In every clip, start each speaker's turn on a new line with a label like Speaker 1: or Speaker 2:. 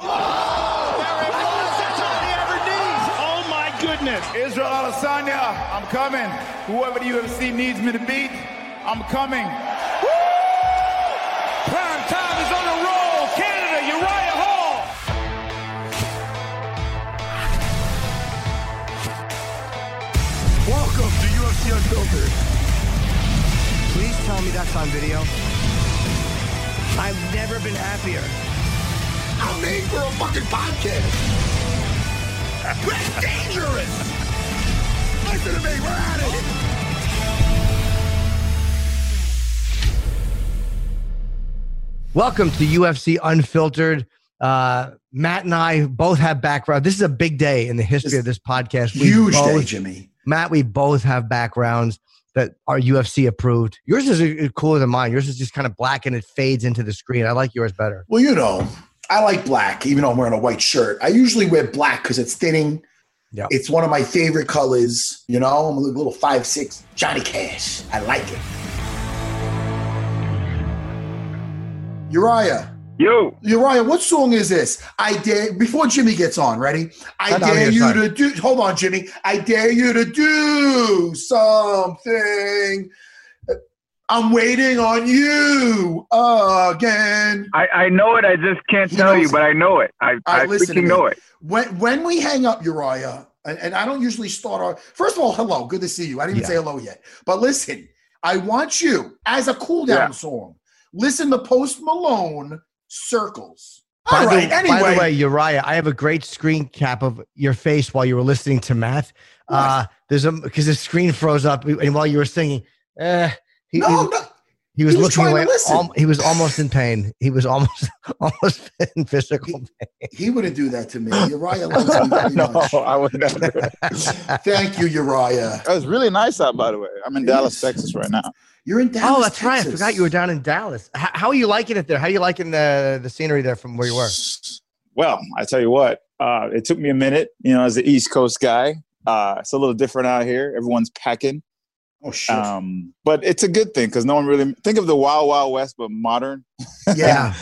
Speaker 1: Oh my goodness.
Speaker 2: Israel Adesanya, I'm coming. Whoever the UFC needs me to beat, I'm coming.
Speaker 1: Prime time is on a roll. Canada, Uriah Hall.
Speaker 2: Welcome to UFC Unfiltered.
Speaker 3: Please tell me that's on video. I've never been happier.
Speaker 2: I'm made for a fucking podcast. That's dangerous. Listen to me, we're at it.
Speaker 3: Welcome to UFC Unfiltered. Uh, Matt and I both have background. This is a big day in the history of this podcast. We
Speaker 4: Huge day, Jimmy.
Speaker 3: Matt, we both have backgrounds that are UFC approved. Yours is uh, cooler than mine. Yours is just kind of black and it fades into the screen. I like yours better.
Speaker 4: Well, you know, I like black, even though I'm wearing a white shirt. I usually wear black because it's thinning.
Speaker 3: Yeah.
Speaker 4: It's one of my favorite colors. You know, I'm a little five six Johnny Cash. I like it. Uriah.
Speaker 2: Yo,
Speaker 4: Uriah, what song is this? I dare before Jimmy gets on, ready? I
Speaker 3: Hold on,
Speaker 4: dare you to do hold on, Jimmy. I dare you to do something. I'm waiting on you again.
Speaker 5: I, I know it. I just can't
Speaker 4: He
Speaker 5: tell
Speaker 4: knows
Speaker 5: you, but I know it. I, I
Speaker 4: right, listen
Speaker 5: freaking know it.
Speaker 4: When when we hang up, Uriah, and, and I don't usually start our first of all, hello, good to see you. I didn't even
Speaker 3: Yeah.
Speaker 4: say hello yet. But listen, I want you as a cool down
Speaker 5: Yeah.
Speaker 4: song. Listen to Post Malone Circles.
Speaker 3: By
Speaker 4: All
Speaker 3: the,
Speaker 4: right, anyway.
Speaker 3: by the way, Uriah, I have a great screen cap of your face while you were listening to Matt. Uh, there's a because the screen froze up, and while you were singing, eh, he,
Speaker 4: no,
Speaker 3: he,
Speaker 4: no,
Speaker 3: he was
Speaker 4: he was
Speaker 3: looking away. al- he was almost in pain. He was almost almost in physical pain.
Speaker 4: he wouldn't do that to me. Uriah likes me very
Speaker 5: no,
Speaker 4: much.
Speaker 5: I would never.
Speaker 4: Thank you, Uriah.
Speaker 5: That was really nice out, by the way. I'm in
Speaker 4: It
Speaker 5: Dallas,
Speaker 4: is.
Speaker 5: Texas right now.
Speaker 4: You're in Dallas.
Speaker 3: oh, that's right. I forgot you were down in Dallas. How, how are you liking it there? How are you liking the the scenery there from where you were?
Speaker 5: Well, I tell you what, uh, it took me a minute. You know, as the East Coast guy, uh, it's a little different out here. Everyone's packing,
Speaker 4: Oh shit.
Speaker 5: um, but it's a good thing because no one really think of the Wild Wild West, but modern.
Speaker 4: yeah.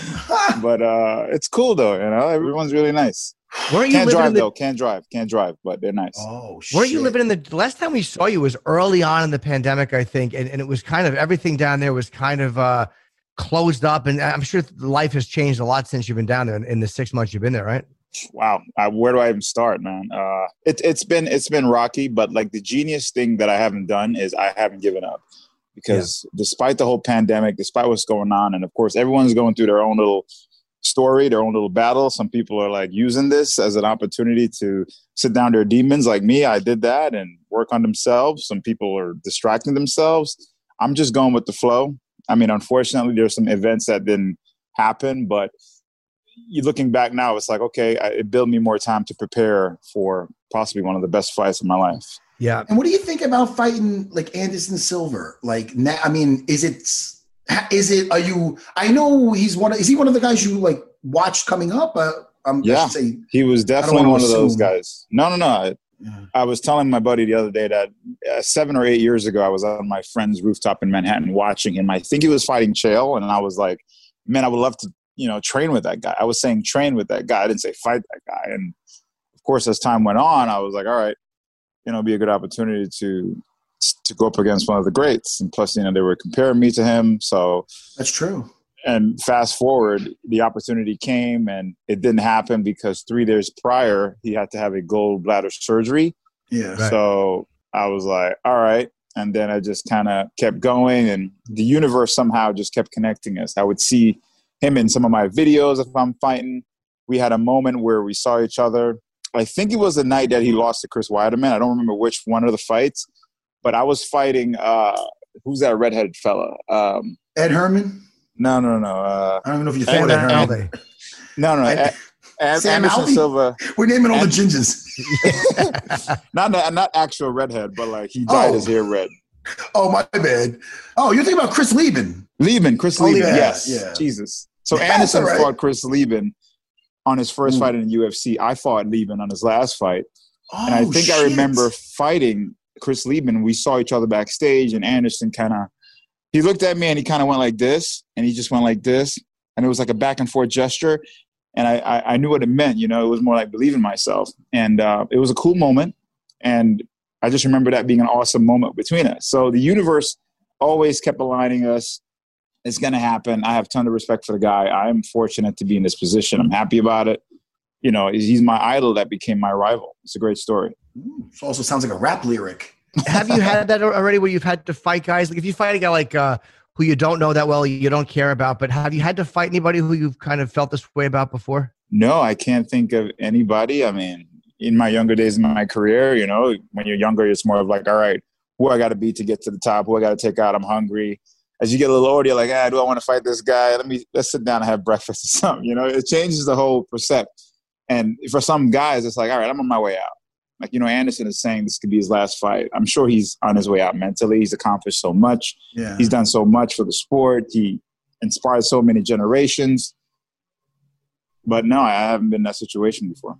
Speaker 5: But uh, it's cool though. You know, everyone's really nice.
Speaker 3: Weren't you
Speaker 5: Can't
Speaker 3: living
Speaker 5: drive
Speaker 3: the
Speaker 5: though. Can't drive. Can't drive. But they're nice.
Speaker 4: oh shit.
Speaker 3: Weren't you living in the last time we saw you was early on in the pandemic, I think, and, and it was kind of everything down there was kind of uh closed up, and I'm sure life has changed a lot since you've been down there in, in the six months you've been there, right?
Speaker 5: Wow. Uh, where do i even start man? Uh it, it's been it's been rocky but like the genius thing that i haven't done is i haven't given up because despite the whole pandemic despite what's going on and of course everyone's going through their own little story their own little battle. Some people are like using this as an opportunity to sit down their demons. Like me i did that and work on themselves. Some people are distracting themselves. I'm just going with the flow. I mean unfortunately there's some events that didn't happen but you looking back now, it's like okay, I, it built me more time to prepare for possibly one of the best fights of my life.
Speaker 3: Yeah.
Speaker 4: And what do you think about fighting like Anderson Silva? Like, na- I mean, is it, is it, are you, I know he's one of, is he one of the guys you like watched coming up? Uh, um,
Speaker 5: Yeah.
Speaker 4: should say,
Speaker 5: He was definitely
Speaker 4: wanna
Speaker 5: one of those guys. No, no, no. I,
Speaker 4: Yeah.
Speaker 5: I was telling my buddy the other day that uh, seven or eight years ago, I was on my friend's rooftop in Manhattan watching him. I think he was fighting Chael, and I was like, man, I would love to, you know, train with that guy. I was saying train with that guy. I didn't say fight that guy. And of course, as time went on, I was like, all right, you know, it'd be a good opportunity to to go up against one of the greats. And plus, you know, they were comparing me to him. So
Speaker 4: that's true.
Speaker 5: and fast forward, the opportunity came and it didn't happen because three days prior he had to have a gallbladder surgery.
Speaker 4: Yeah.
Speaker 3: Right.
Speaker 5: So I was like, all right. And then I just kind of kept going, and the universe somehow just kept connecting us. I would see him in some of my videos if I'm fighting. We had a moment where we saw each other. I think it was the night that he lost to Chris Weidman. I don't remember which one of the fights, but I was fighting. Uh, who's that redheaded fella? Um,
Speaker 4: Ed Herman.
Speaker 5: no, no, no. Uh,
Speaker 4: I don't even know if you're
Speaker 3: Sam
Speaker 4: thinking Ed Herman.
Speaker 3: Alde.
Speaker 5: no, no.
Speaker 4: I-
Speaker 5: A- A-
Speaker 4: Sam
Speaker 5: Anderson
Speaker 4: Alvey?
Speaker 5: Silva.
Speaker 4: We're naming all the
Speaker 5: Ed-
Speaker 4: gingers.
Speaker 5: Not not actual redhead, but like he dyed
Speaker 4: Oh.
Speaker 5: his hair red.
Speaker 4: Oh my bad. Oh, you're thinking about Chris Leben.
Speaker 5: Leben, Chris
Speaker 4: Oh,
Speaker 5: Leben,
Speaker 4: yeah,
Speaker 5: yes.
Speaker 4: yeah.
Speaker 5: Jesus. So Anderson
Speaker 4: right.
Speaker 5: fought Chris Leben on his first
Speaker 4: Mm.
Speaker 5: fight in the UFC. I fought Leben on his last fight.
Speaker 4: Oh,
Speaker 5: and I think I remember fighting Chris Leben. We saw each other backstage, and Anderson kind of he looked at me and he kind of went like this, and he just went like this, and it was like a back and forth gesture. And I, I, I knew what it meant. You know, it was more like believing myself, and uh, it was a cool moment. And I just remember that being an awesome moment between us. So the universe always kept aligning us. It's going to happen. I have a ton of respect for the guy. I am fortunate to be in this position. I'm happy about it. You know, he's my idol that became my rival. It's a great story.
Speaker 4: It also sounds like a rap lyric.
Speaker 3: Have you had that already where you've had to fight guys? Like if you fight a guy like uh, who you don't know that well, you don't care about, but have you had to fight anybody who you've kind of felt this way about before?
Speaker 5: No, I can't think of anybody. I mean, in my younger days in my career, you know, when you're younger, it's more of like, all right, who I got to beat to get to the top, who I got to take out. I'm hungry. As you get a little older, you're like, ah, do I want to fight this guy? Let me let's sit down and have breakfast or something. You know, it changes the whole percept. And for some guys, it's like, all right, I'm on my way out. Like you know, Anderson is saying this could be his last fight. I'm sure he's on his way out mentally. He's accomplished so much.
Speaker 4: Yeah.
Speaker 5: He's done so much for the sport. He inspired so many generations. But no, I haven't been in that situation before.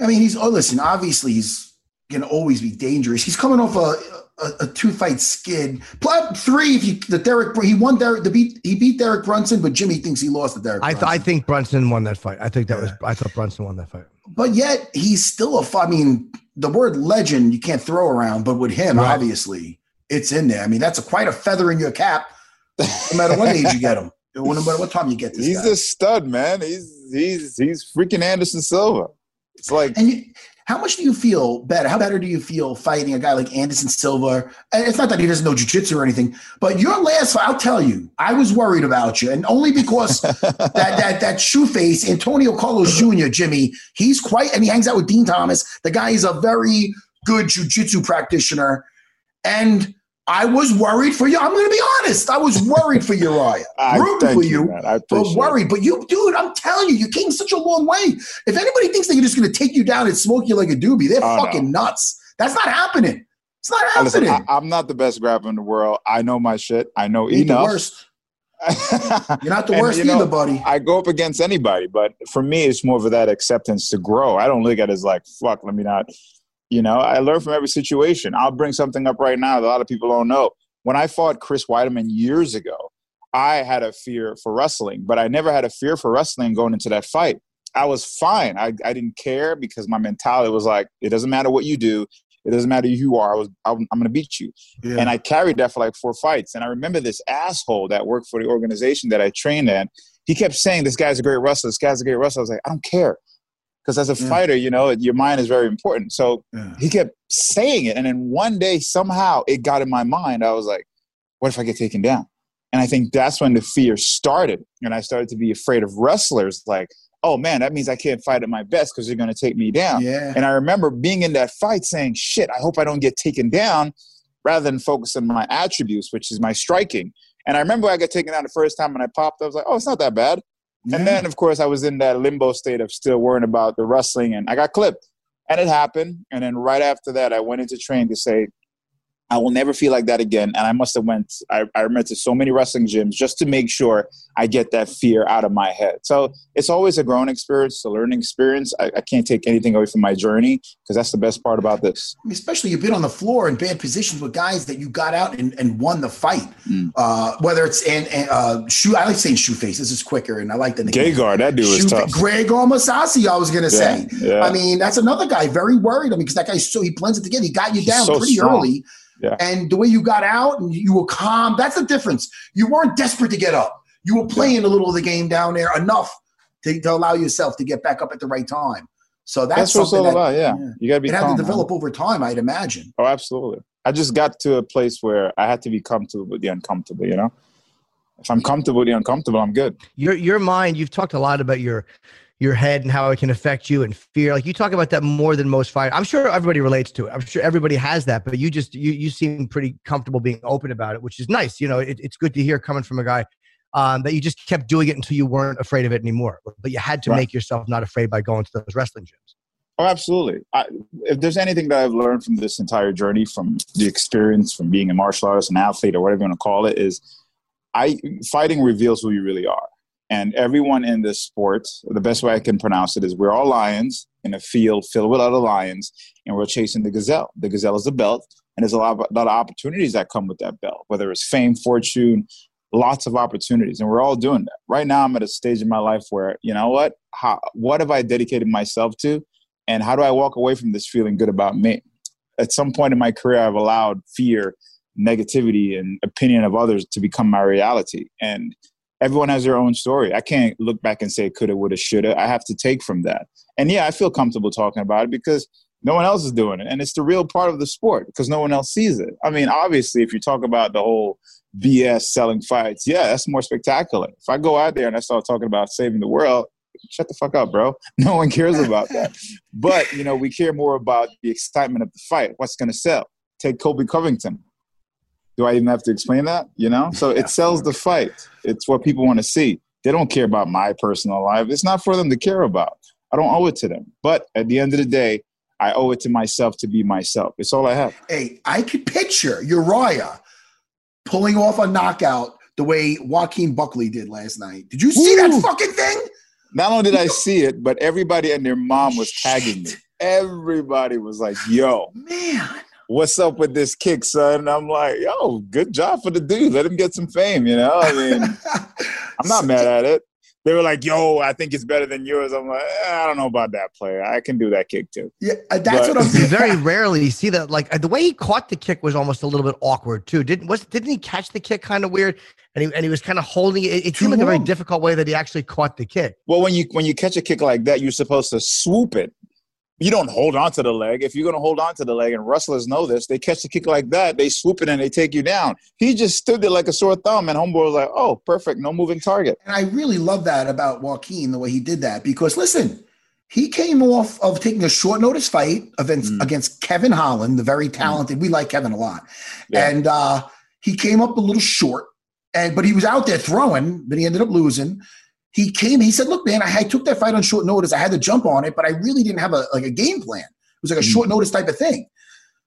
Speaker 4: I mean, he's oh listen. Obviously, he's gonna always be dangerous. He's coming off a a, a two fight skid. Plat three. If you the Derek, he won Derek. The beat he beat Derek Brunson, but Jimmy thinks he lost to Derek.
Speaker 3: I, th-
Speaker 4: Brunson.
Speaker 3: I think Brunson won that fight. I think that was I thought Brunson won that fight.
Speaker 4: but yet he's still a. I mean, the word legend you can't throw around, but with him,
Speaker 3: Right.
Speaker 4: obviously, it's in there. I mean, that's a, quite a feather in your cap, no matter what age you get him, no matter what time you get this
Speaker 5: He's
Speaker 4: guy.
Speaker 5: a stud, man. He's he's he's freaking Anderson Silva. It's like
Speaker 4: And you, how much do you feel better? How better do you feel fighting a guy like Anderson Silva? And it's not that he doesn't know jujitsu or anything, but your last I'll tell you, I was worried about you, and only because that that that shoe face, Antonio Carlos Jr., Jimmy, he's quite, and he hangs out with Dean Thomas. The guy is a very good jujitsu practitioner, and I was worried for you. I'm going to be honest. I was worried for Uriah,
Speaker 5: I
Speaker 4: rooting for
Speaker 5: you, man. I
Speaker 4: but
Speaker 5: appreciate it.
Speaker 4: worried. But you, dude, I'm telling you, you came such a long way. If anybody thinks that you're just going to take you down and smoke you like a doobie, they're
Speaker 5: Oh, no.
Speaker 4: fucking nuts. That's not happening. It's not
Speaker 5: Uh, Listen,
Speaker 4: happening.
Speaker 5: I, I'm not the best grappler in the world. I know my shit. I know
Speaker 4: you ain't the
Speaker 5: enough.
Speaker 4: worst. You're not the
Speaker 5: And,
Speaker 4: worst
Speaker 5: you know,
Speaker 4: either, buddy.
Speaker 5: I go up against anybody, but for me, it's more of that acceptance to grow. I don't look at it as like, fuck, let me not, you know, I learn from every situation. I'll bring something up right now that a lot of people don't know. When I fought Chris Weidman years ago, I had a fear for wrestling, but I never had a fear for wrestling going into that fight. I was fine. I, I didn't care because my mentality was like, it doesn't matter what you do. It doesn't matter who you are. I was, I'm, I'm going to beat you.
Speaker 4: Yeah.
Speaker 5: And I carried that for like four fights. And I remember this asshole that worked for the organization that I trained at. He kept saying, "This guy's a great wrestler. This guy's a great wrestler." I was like, "I don't care," because as a
Speaker 4: Yeah.
Speaker 5: fighter, you know, your mind is very important. So
Speaker 4: Yeah.
Speaker 5: he kept saying it, and then one day somehow it got in my mind. I was like, "What if I get taken down?" And I think that's when the fear started, and I started to be afraid of wrestlers. Like, oh man, that means I can't fight at my best because they're going to take me down.
Speaker 4: yeah.
Speaker 5: And I remember being in that fight saying, shit, I hope I don't get taken down rather than focus on my attributes, which is my striking. And I remember I got taken down the first time and I popped. I was like, oh, it's not that bad.
Speaker 4: Yeah.
Speaker 5: And then, of course, I was in that limbo state of still worrying about the wrestling and I got clipped. And it happened. And then right after that, I went into training to say, I will never feel like that again. And I must have went, I, I went to so many wrestling gyms just to make sure I get that fear out of my head. So it's always a growing experience, a learning experience. I, I can't take anything away from my journey because that's the best part about this.
Speaker 4: Especially you've been on the floor in bad positions with guys that you got out and, and won the fight.
Speaker 5: Mm.
Speaker 4: Uh, whether it's and, and uh, shoe, I like saying shoe face. This is quicker, and I like the nickname.
Speaker 5: Gegard, that dude was
Speaker 4: Shoe
Speaker 5: tough.
Speaker 4: fa- Gegard Mousasi, I was gonna say.
Speaker 5: yeah.
Speaker 4: I mean, that's another guy very worried. I mean, because that guy so he blends it together. He got you
Speaker 5: He's
Speaker 4: down
Speaker 5: so
Speaker 4: pretty
Speaker 5: strong.
Speaker 4: early,
Speaker 5: Yeah.
Speaker 4: and the way you got out and you were calm. That's the difference. You weren't desperate to get up. You were playing a little of the game down there enough to, to allow yourself to get back up at the right time. So that's,
Speaker 5: That's what it's all
Speaker 4: that-
Speaker 5: about. Yeah, you got to be
Speaker 4: It had
Speaker 5: calm.
Speaker 4: to
Speaker 5: man.
Speaker 4: develop over time, I'd imagine.
Speaker 5: Oh, absolutely. I just got to a place where I had to be comfortable with the uncomfortable. You know, if I'm comfortable with the uncomfortable, I'm good.
Speaker 3: your your mind you've talked a lot about your your head and how it can affect you and fear like you talk about that more than most fighters i'm sure everybody relates to it i'm sure everybody has that but you just you you seem pretty comfortable being open about it which is nice you know it, it's good to hear coming from a guy um, that you just kept doing it until you weren't afraid of it anymore but you had to
Speaker 5: Right.
Speaker 3: make yourself not afraid by going to those wrestling gyms
Speaker 5: Oh, absolutely. I, if there's anything that I've learned from this entire journey, from the experience, from being a martial artist, an athlete, or whatever you want to call it, is I fighting reveals who you really are. And everyone in this sport, the best way I can pronounce it is we're all lions in a field filled with other lions, and we're chasing the gazelle. The gazelle is the belt, and there's a lot of, lot of opportunities that come with that belt, whether it's fame, fortune, lots of opportunities, and we're all doing that. Right now, I'm at a stage in my life where, you know what? How, what have I dedicated myself to? and how do I walk away from this feeling good about me? At some point in my career, I've allowed fear, negativity, and opinion of others to become my reality. And everyone has their own story. I can't look back and say coulda, woulda, shoulda. I have to take from that. And yeah, I feel comfortable talking about it because no one else is doing it. And it's the real part of the sport because no one else sees it. I mean, obviously, if you talk about the whole BS selling fights, yeah, that's more spectacular. If I go out there and I start talking about saving the world, shut the fuck up, bro. No one cares about that. but, you know, we care more about the excitement of the fight. What's going to sell? Take Colby Covington. Do I even have to explain that? You know? So it sells the fight. It's what people want to see. They don't care about my personal life. It's not for them to care about. I don't owe it to them. But at the end of the day, I owe it to myself to be myself. It's all I have.
Speaker 4: Hey, I could picture Uriah pulling off a knockout the way Joaquin Buckley did last night. Did you see that fucking thing?
Speaker 5: Not only did I see it, but everybody and their mom was tagging me. Everybody was like, yo,
Speaker 4: Man.
Speaker 5: What's up with this kick, son? And I'm like, yo, good job for the dude. Let him get some fame, you know? I mean, I'm not mad at it. They were like, yo, I think it's better than yours. I'm like, eh, I don't know about that player. I can do that kick too.
Speaker 4: Yeah, uh, that's
Speaker 5: But-
Speaker 4: what I'm
Speaker 3: you very rarely see that like the way he caught the kick was almost a little bit awkward too didn't was didn't he catch the kick kind of weird and he, and he was kind of holding it it
Speaker 4: Too
Speaker 3: seemed like a very difficult way that he actually caught the kick
Speaker 5: Well, when you when you catch a kick like that, you're supposed to swoop it. You don't hold on to the leg. If you're going to hold on to the leg, and wrestlers know this, they catch the kick like that, they swoop it and they take you down. He just stood there like a sore thumb, and homeboy was like, "Oh, perfect, no moving target."
Speaker 4: And I really love that about Joaquin, the way he did that, because listen, he came off of taking a short notice fight against,
Speaker 5: Mm.
Speaker 4: against Kevin Holland, the very talented. We like Kevin a lot.
Speaker 5: Yeah.
Speaker 4: And uh, he came up a little short, and but he was out there throwing, but he ended up losing. He came, he said, Look, man, I, I took that fight on short notice. I had to jump on it, but I really didn't have a like a game plan. It was like a
Speaker 5: Mm.
Speaker 4: short notice type of thing.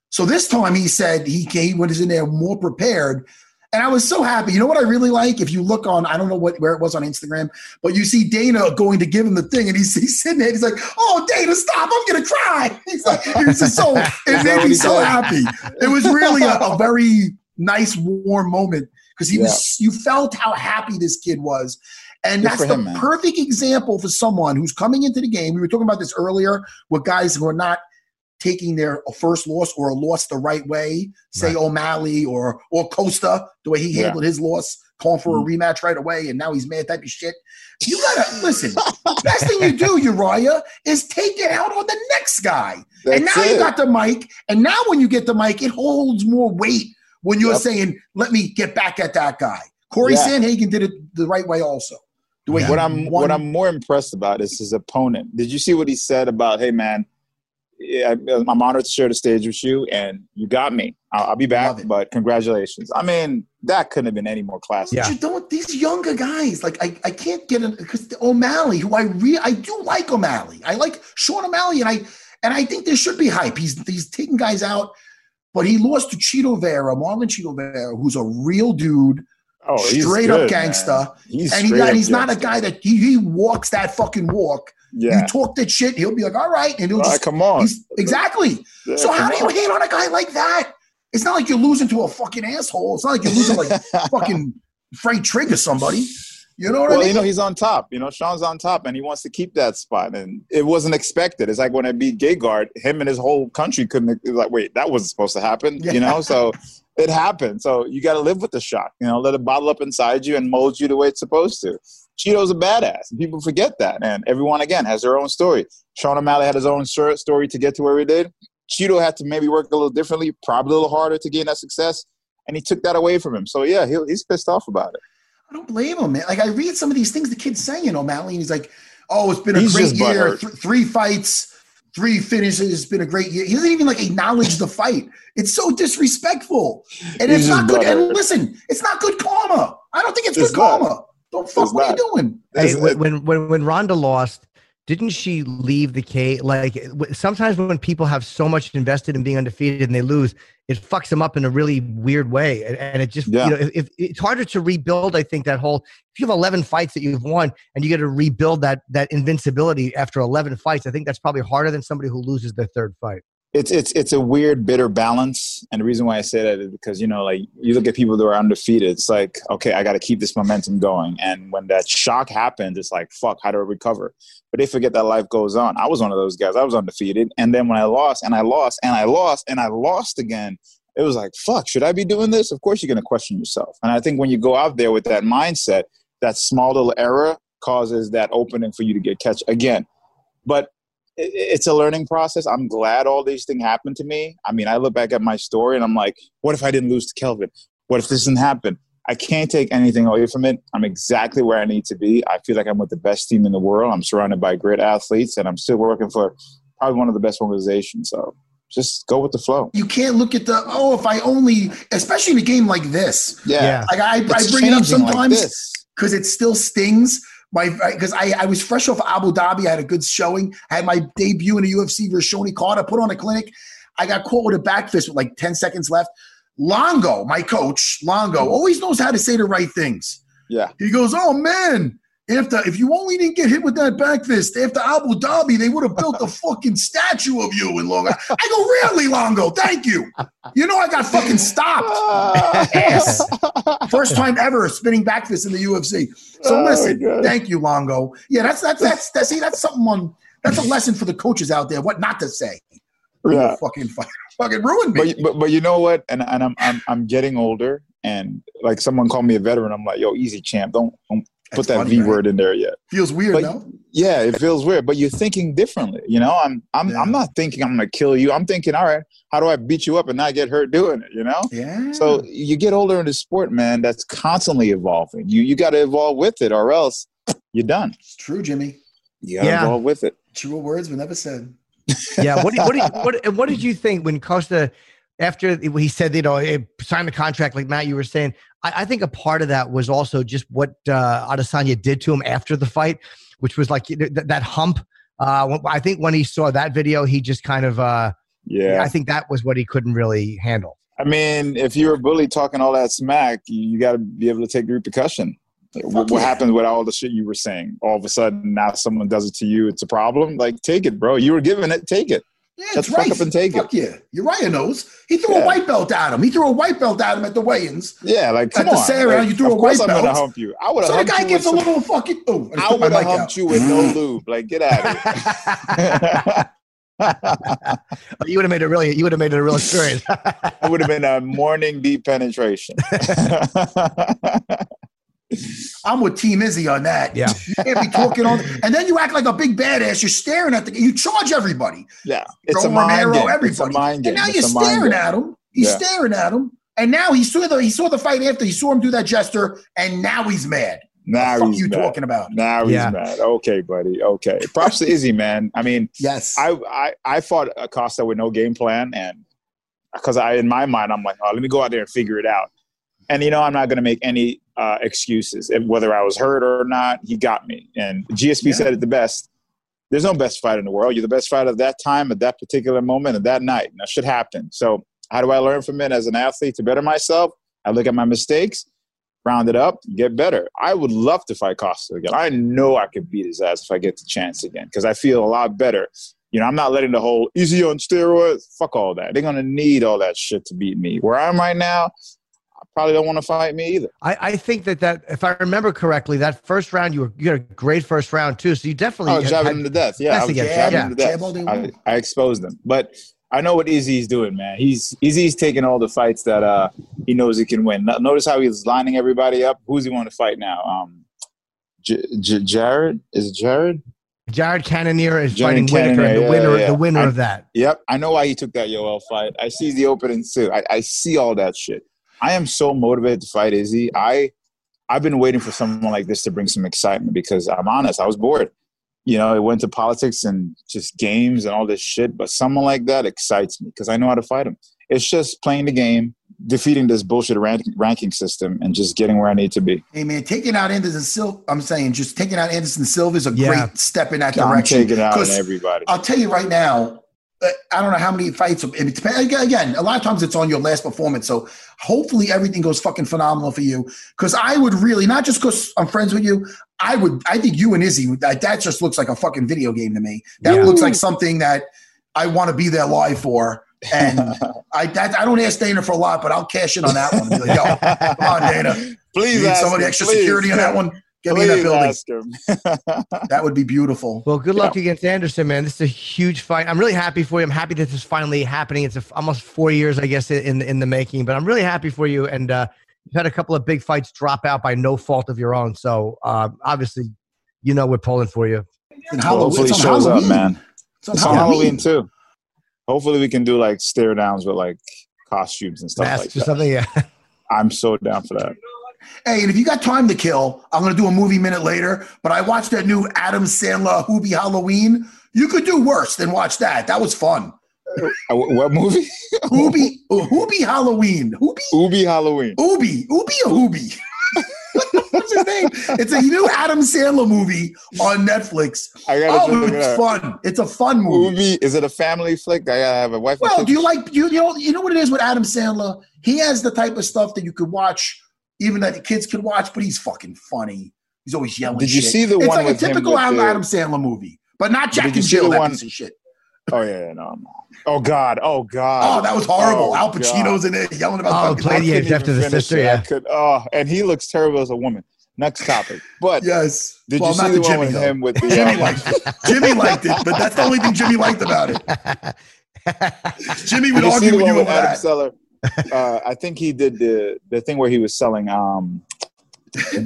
Speaker 4: So this time he said he came when he's in there more prepared. And I was so happy. You know what I really like? If you look on, I don't know what where it was on Instagram, but you see Dana going to give him the thing, and he's, he's sitting there. He's like, "Oh, Dana, stop! I'm gonna cry." He's like, just so. It made me so happy. It was really a, a very nice, warm moment because he was. You felt how happy this kid was, and
Speaker 5: Good
Speaker 4: that's the
Speaker 5: him,
Speaker 4: perfect example for someone who's coming into the game. We were talking about this earlier with guys who are not taking their first loss or a loss the right way, say O'Malley or or Costa, the way he
Speaker 5: Yeah. Mm-hmm.
Speaker 4: handled his loss, calling for a rematch right away, and now he's mad type of shit. You gotta listen. The best thing you do, Uriah, is take it out on the next guy. and
Speaker 5: That's
Speaker 4: now you got the mic, and now when you get the mic, it holds more weight when you're
Speaker 5: Yep.
Speaker 4: saying, "Let me get back at that guy." Corey
Speaker 5: Yeah.
Speaker 4: Sandhagen did it the right way, also. The way he
Speaker 5: What I'm
Speaker 4: won-
Speaker 5: what I'm more impressed about is his opponent. Did you see what he said about, "Hey, man, yeah, I'm uh, honored to share the stage with you, and you got me. I'll, I'll be back, but congratulations." I mean, that couldn't have been any more classic.
Speaker 3: Yeah.
Speaker 4: You don't these younger guys like I, I can't get it because O'Malley, who I re I do like O'Malley. I like Sean O'Malley, and I and I think there should be hype. He's he's taking guys out, but he lost to Chito Vera, Marlon Chito Vera, who's a real dude,
Speaker 5: Oh, he's
Speaker 4: straight
Speaker 5: good,
Speaker 4: up gangster.
Speaker 5: He's
Speaker 4: and, he, and he's not a guy that he, he walks that fucking walk.
Speaker 5: Yeah.
Speaker 4: You talk that shit, he'll be like, all right, and he'll
Speaker 5: All right,
Speaker 4: just
Speaker 5: come on.
Speaker 4: he's exactly.
Speaker 5: Yeah,
Speaker 4: So how do you
Speaker 5: on.
Speaker 4: hate on a guy like that? It's not like you're losing to a fucking asshole. It's not like you're losing like fucking Frank Trigg or somebody. You know what I
Speaker 5: Well,
Speaker 4: mean?
Speaker 5: you know, he's on top. You know, Sean's on top, and he wants to keep that spot. And it wasn't expected. It's like when I beat Gegard, him and his whole country couldn't. Like, wait, that wasn't supposed to happen.
Speaker 4: Yeah.
Speaker 5: You know, so it happened. So you got to live with the shock. You know, let it bottle up inside you and mold you the way it's supposed to. Chito's a badass, and people forget that. And everyone again has their own story. Sean O'Malley had his own story to get to where he did. Cheeto had to maybe work a little differently, probably a little harder to gain that success, and he took that away from him. So yeah, he, he's pissed off about it.
Speaker 4: I don't blame him, man. Like I read some of these things the kid's saying, you know, O'Malley, and he's like, "Oh, it's been a he's great year. Th- three fights." Three finishes. It's been a great year. He doesn't even like acknowledge the fight. It's so disrespectful, and He's it's not good. And listen, it's not good karma. I don't think it's, it's good not. karma. Don't fuck. It's what not. are you doing?
Speaker 3: Hey, when when when Ronda lost, didn't she leave the cage? Like sometimes when people have so much invested in being undefeated and they lose, it fucks them up in a really weird way. And, and it just, yeah. you know, if, if, it's harder to rebuild. I think that whole if you have eleven fights that you've won and you get to rebuild that that invincibility after eleven fights, I think that's probably harder than somebody who loses their third fight
Speaker 5: it's it's it's a weird bitter balance. And the reason why i say that is because you know like you look at people that are undefeated it's like okay i got to keep this momentum going. And when that shock happens it's like fuck how do i recover? But they forget that life goes on. I was one of those guys. I was undefeated. And then when i lost and i lost and i lost and i lost again it was like fuck should i be doing this? Of course you're going to question yourself. And i think when you go out there with that mindset that small little error causes that opening for you to get catch again. But it's a learning process. I'm glad all these things happened to me. I mean, I look back at my story and I'm like, what if I didn't lose to Kelvin? What if this didn't happen? I can't take anything away from it. I'm exactly where I need to be. I feel like I'm with the best team in the world. I'm surrounded by great athletes, and I'm still working for probably one of the best organizations. So just go with the flow.
Speaker 4: You can't look at the oh, if I only, especially in a game like this.
Speaker 5: Yeah,
Speaker 4: like I, I bring it up sometimes because like it still stings my because I, I was fresh off Abu Dhabi. I had a good showing. I had my debut in the UFC versus Shonie Carter. Put on a clinic. I got caught with a back fist with like 10 seconds left. Longo, my coach, Longo, mm. always knows how to say the right things.
Speaker 5: Yeah.
Speaker 4: He goes, Oh man, after if you only didn't get hit with that back fist after Abu Dhabi, they would have built a fucking statue of you in Long. I go, really, Longo? Thank you. You know I got fucking stopped. Ass. First time ever spinning back fist in the UFC. So oh listen, thank you, Longo. Yeah, that's that's that's that's see that's something on that's a lesson for the coaches out there. What not to say.
Speaker 5: Yeah.
Speaker 4: Fucking fucking ruined
Speaker 5: me. But, but but you know what? And and I'm I'm I'm getting older and like someone called me a veteran. I'm like, yo, easy champ. Don't don't put that funny, V word in there yet.
Speaker 4: Feels weird,
Speaker 5: but,
Speaker 4: no?
Speaker 5: Yeah, it feels weird. But you're thinking differently. You know, I'm I'm yeah. I'm not thinking I'm gonna kill you. I'm thinking, all right, how do I beat you up and not get hurt doing it? You know?
Speaker 4: Yeah.
Speaker 5: So you get older in the sport, man. That's constantly evolving. You you got to evolve with it, or else you're done.
Speaker 4: It's true, Jimmy.
Speaker 5: You got to yeah. evolve with it.
Speaker 4: True words were never said.
Speaker 3: yeah. What did, what did, what what did you think when Costa? after he said, you know, he signed the contract, like Matt, you were saying, I, I, think a part of that was also just what uh, Adesanya did to him after the fight, which was like th- that hump. Uh, I think when he saw that video, he just kind of, uh, yeah, I think that was what he couldn't really handle.
Speaker 5: I mean, if you're a bully talking all that smack, you, you got to be able to take the repercussion. What, what happens with all the shit you were saying? All of a sudden, now someone does it to you. It's a problem. Like, take it, bro. You were given it. Take it.
Speaker 4: Yeah, Let's right. up and take Fuck it. yeah. Uriah knows. He threw yeah. a white belt at him. He threw a white belt at him at the weigh-ins.
Speaker 5: Yeah, like come
Speaker 4: at
Speaker 5: the
Speaker 4: Sarah, like, you threw a white I'm belt.
Speaker 5: I'm gonna hump you. I would have.
Speaker 4: So the guy gives a little fucking. Oh,
Speaker 5: I would have humped you with no mm. lube. Like get out of
Speaker 3: here. you would have made it really. You would have made it a real experience.
Speaker 5: it would have been a morning deep penetration.
Speaker 4: I'm with Team Izzy on that.
Speaker 3: Yeah.
Speaker 4: You can't be talking on, and then you act like a big badass. You're staring at the, you charge everybody.
Speaker 5: Yeah. It's a mind game.
Speaker 4: Everybody.
Speaker 5: It's a mind game.
Speaker 4: And now
Speaker 5: it's
Speaker 4: you're staring at him. He's yeah. staring at him. And now he saw the, he saw the fight after. He saw him do that gesture, and now he's mad.
Speaker 5: Now what he's
Speaker 4: you
Speaker 5: mad.
Speaker 4: talking about?
Speaker 5: Now he's yeah. mad. Okay, buddy. Okay. Props to Izzy, man. I mean,
Speaker 4: yes.
Speaker 5: I, I I fought Acosta with no game plan, and because I in my mind I'm like, oh, let me go out there and figure it out. And you know, I'm not going to make any uh, excuses. whether I was hurt or not, he got me. And GSP yeah. said it the best. There's no best fight in the world. You're the best fighter of that time, at that particular moment, at that night. And that should happen. So how do I learn from it as an athlete to better myself? I look at my mistakes, round it up, get better. I would love to fight Costa again. I know I could beat his ass if I get the chance again because I feel a lot better. You know, I'm not letting the whole easy on steroids. Fuck all that. They're gonna need all that shit to beat me. Where I'm right now, probably don't want to fight me either.
Speaker 3: I, I think that that if I remember correctly, that first round you were you had a great first round too. So you definitely
Speaker 5: oh jabbing him to death. Yeah, I,
Speaker 3: was
Speaker 5: jabbing yeah. him to death. I, I exposed them, but I know what Izzy's doing, man. He's Izzy's taking all the fights that uh he knows he can win. Notice how he's lining everybody up. Who's he want to fight now? Um, J- J- Jared is it Jared?
Speaker 3: Jared Cannonier is
Speaker 5: Jared
Speaker 3: fighting Whittaker,
Speaker 5: Cannonier,
Speaker 3: the
Speaker 5: yeah,
Speaker 3: winner,
Speaker 5: yeah.
Speaker 3: the winner
Speaker 5: I-
Speaker 3: of that.
Speaker 5: Yep, I know why he took that Yoel fight. I see the opening too. I, I see all that shit. I am so motivated to fight Izzy. I I've been waiting for someone like this to bring some excitement because I'm honest, I was bored. You know, it went to politics and just games and all this shit. But someone like that excites me because I know how to fight him. It's just playing the game, defeating this bullshit rank, ranking system, and just getting where I need to be.
Speaker 4: Hey man, taking out Anderson Silva. I'm saying just taking out Anderson Silva is a
Speaker 3: Yeah.
Speaker 4: great step in that
Speaker 5: I'm
Speaker 4: direction.
Speaker 5: taking out
Speaker 4: 'Cause
Speaker 5: everybody.
Speaker 4: I'll tell you right now. I don't know how many fights. It depends. Again, a lot of times it's on your last performance. So hopefully everything goes fucking phenomenal for you. Because I would really, not just because I'm friends with you, I would. I think you and Izzy. That, that just looks like a fucking video game to me. That
Speaker 3: Yeah.
Speaker 4: looks like something that I want to be there live for. And I that, I don't ask Dana for a lot, but I'll cash in on that one. Like, Yo, come on, Dana.
Speaker 5: please,
Speaker 4: somebody
Speaker 5: him,
Speaker 4: extra
Speaker 5: please.
Speaker 4: security on that one. Get me in that building.
Speaker 5: ask him.
Speaker 4: That would be beautiful.
Speaker 3: Well, good luck against Anderson, man. This is a huge fight. I'm really happy for you. I'm happy that this is finally happening. It's a, almost four years, I guess, in in the making. But I'm really happy for you. And uh, you've had a couple of big fights drop out by no fault of your own. So uh, obviously, you know we're pulling for you.
Speaker 4: And
Speaker 5: Well, hopefully,
Speaker 4: it's
Speaker 5: he
Speaker 4: on
Speaker 5: shows up, man.
Speaker 4: It's on
Speaker 5: It's on
Speaker 4: Halloween.
Speaker 5: Halloween too. Hopefully, we can do like stare downs with like costumes and stuff
Speaker 3: Masks
Speaker 5: like
Speaker 3: or
Speaker 5: that.
Speaker 3: something. Yeah.
Speaker 5: I'm so down for that.
Speaker 4: Hey, and if you got time to kill, I'm going to do a movie minute later. But I watched that new Adam Sandler Hubie Halloween. You could do worse than watch that. That was fun.
Speaker 5: Uh, wh- what movie?
Speaker 4: Hubie, Hubie Halloween. Hoobie,
Speaker 5: Ubi Halloween.
Speaker 4: Hoobie, Hoobie, or Hoobie. What's his name? It's a new Adam Sandler movie on Netflix.
Speaker 5: I gotta
Speaker 4: Oh,
Speaker 5: check it
Speaker 4: it's fun. It's a fun movie.
Speaker 5: Ubi, is it a family flick? I have a wife.
Speaker 4: Well, do you like you, you know you know what it is with Adam Sandler? He has the type of stuff that you could watch, even that the kids could watch, but he's fucking funny. He's always yelling.
Speaker 5: Did you
Speaker 4: shit.
Speaker 5: see the
Speaker 4: it's
Speaker 5: one It's
Speaker 4: like
Speaker 5: with
Speaker 4: a typical Adam,
Speaker 5: the-
Speaker 4: Adam Sandler movie, but not
Speaker 5: But
Speaker 4: Jack
Speaker 5: did you
Speaker 4: and
Speaker 5: see
Speaker 4: Jill.
Speaker 5: the
Speaker 4: That
Speaker 5: one-
Speaker 4: piece of shit.
Speaker 5: Oh yeah, no, no. Oh God, oh God.
Speaker 4: Oh, that was horrible.
Speaker 5: Oh,
Speaker 4: Al Pacino's in there yelling about.
Speaker 3: Oh,
Speaker 4: fucking-
Speaker 3: play the
Speaker 5: I couldn't
Speaker 3: after the sister,
Speaker 5: it.
Speaker 3: Yeah.
Speaker 5: could, oh, and he looks terrible as a woman. Next topic. But
Speaker 4: Yes.
Speaker 5: did
Speaker 4: well,
Speaker 5: you see
Speaker 4: not
Speaker 5: the one
Speaker 4: Jimmy,
Speaker 5: with
Speaker 4: though.
Speaker 5: him with the
Speaker 4: Jimmy
Speaker 5: um,
Speaker 4: liked it. Jimmy liked it, but that's the only thing Jimmy liked about it. Jimmy would
Speaker 5: Did you see
Speaker 4: argue with you
Speaker 5: with
Speaker 4: over
Speaker 5: Adam
Speaker 4: that.
Speaker 5: Seller? Uh, I think he did the the thing where he was selling um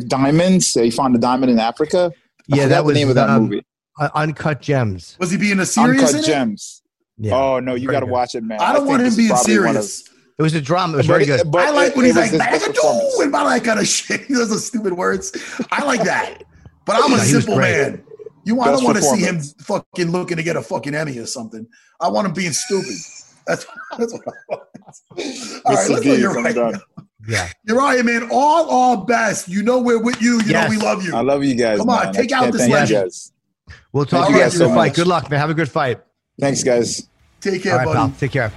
Speaker 5: diamonds. He found a diamond in Africa. I
Speaker 3: Yeah,
Speaker 5: forgot
Speaker 3: that
Speaker 5: the
Speaker 3: was
Speaker 5: name of that
Speaker 3: um,
Speaker 5: movie.
Speaker 3: Uncut Gems.
Speaker 4: Was he being a serious in
Speaker 5: Uncut
Speaker 4: it?
Speaker 5: Gems.
Speaker 3: Yeah.
Speaker 5: Oh no, you got to watch it, man.
Speaker 4: I don't
Speaker 5: think
Speaker 4: want him
Speaker 5: this is
Speaker 4: being
Speaker 5: probably of-
Speaker 4: serious.
Speaker 3: It was a drama. It was
Speaker 5: but
Speaker 3: very good.
Speaker 5: but
Speaker 4: I like
Speaker 5: it-
Speaker 4: when
Speaker 5: it
Speaker 4: he's like,
Speaker 5: his best
Speaker 4: "Bagadoo,"
Speaker 5: performance.
Speaker 4: and all that kind of shit. He does those stupid words. I like that. But I'm a
Speaker 3: No,
Speaker 4: simple man. You, I don't want to see him fucking looking to get a fucking Emmy or something. I want him being stupid. That's that's what I want. All right, let's go.
Speaker 5: Deeds,
Speaker 4: You're
Speaker 5: I'm
Speaker 4: right.
Speaker 5: done.
Speaker 3: Yeah.
Speaker 4: You're right, man. All our best. You know we're with you. You
Speaker 3: Yes.
Speaker 4: know we love you.
Speaker 5: I love you guys.
Speaker 4: Come on,
Speaker 5: man.
Speaker 4: take
Speaker 5: I
Speaker 4: out this
Speaker 5: thank
Speaker 3: legend.
Speaker 5: guys.
Speaker 3: We'll talk
Speaker 4: Thank
Speaker 3: to
Speaker 4: you
Speaker 3: you
Speaker 4: guys
Speaker 3: after the
Speaker 4: so
Speaker 3: fight.
Speaker 5: much.
Speaker 3: Good luck, man. Have a good fight.
Speaker 5: Thanks, guys.
Speaker 4: Take care,
Speaker 3: All right,
Speaker 4: buddy.
Speaker 3: pal. Take care.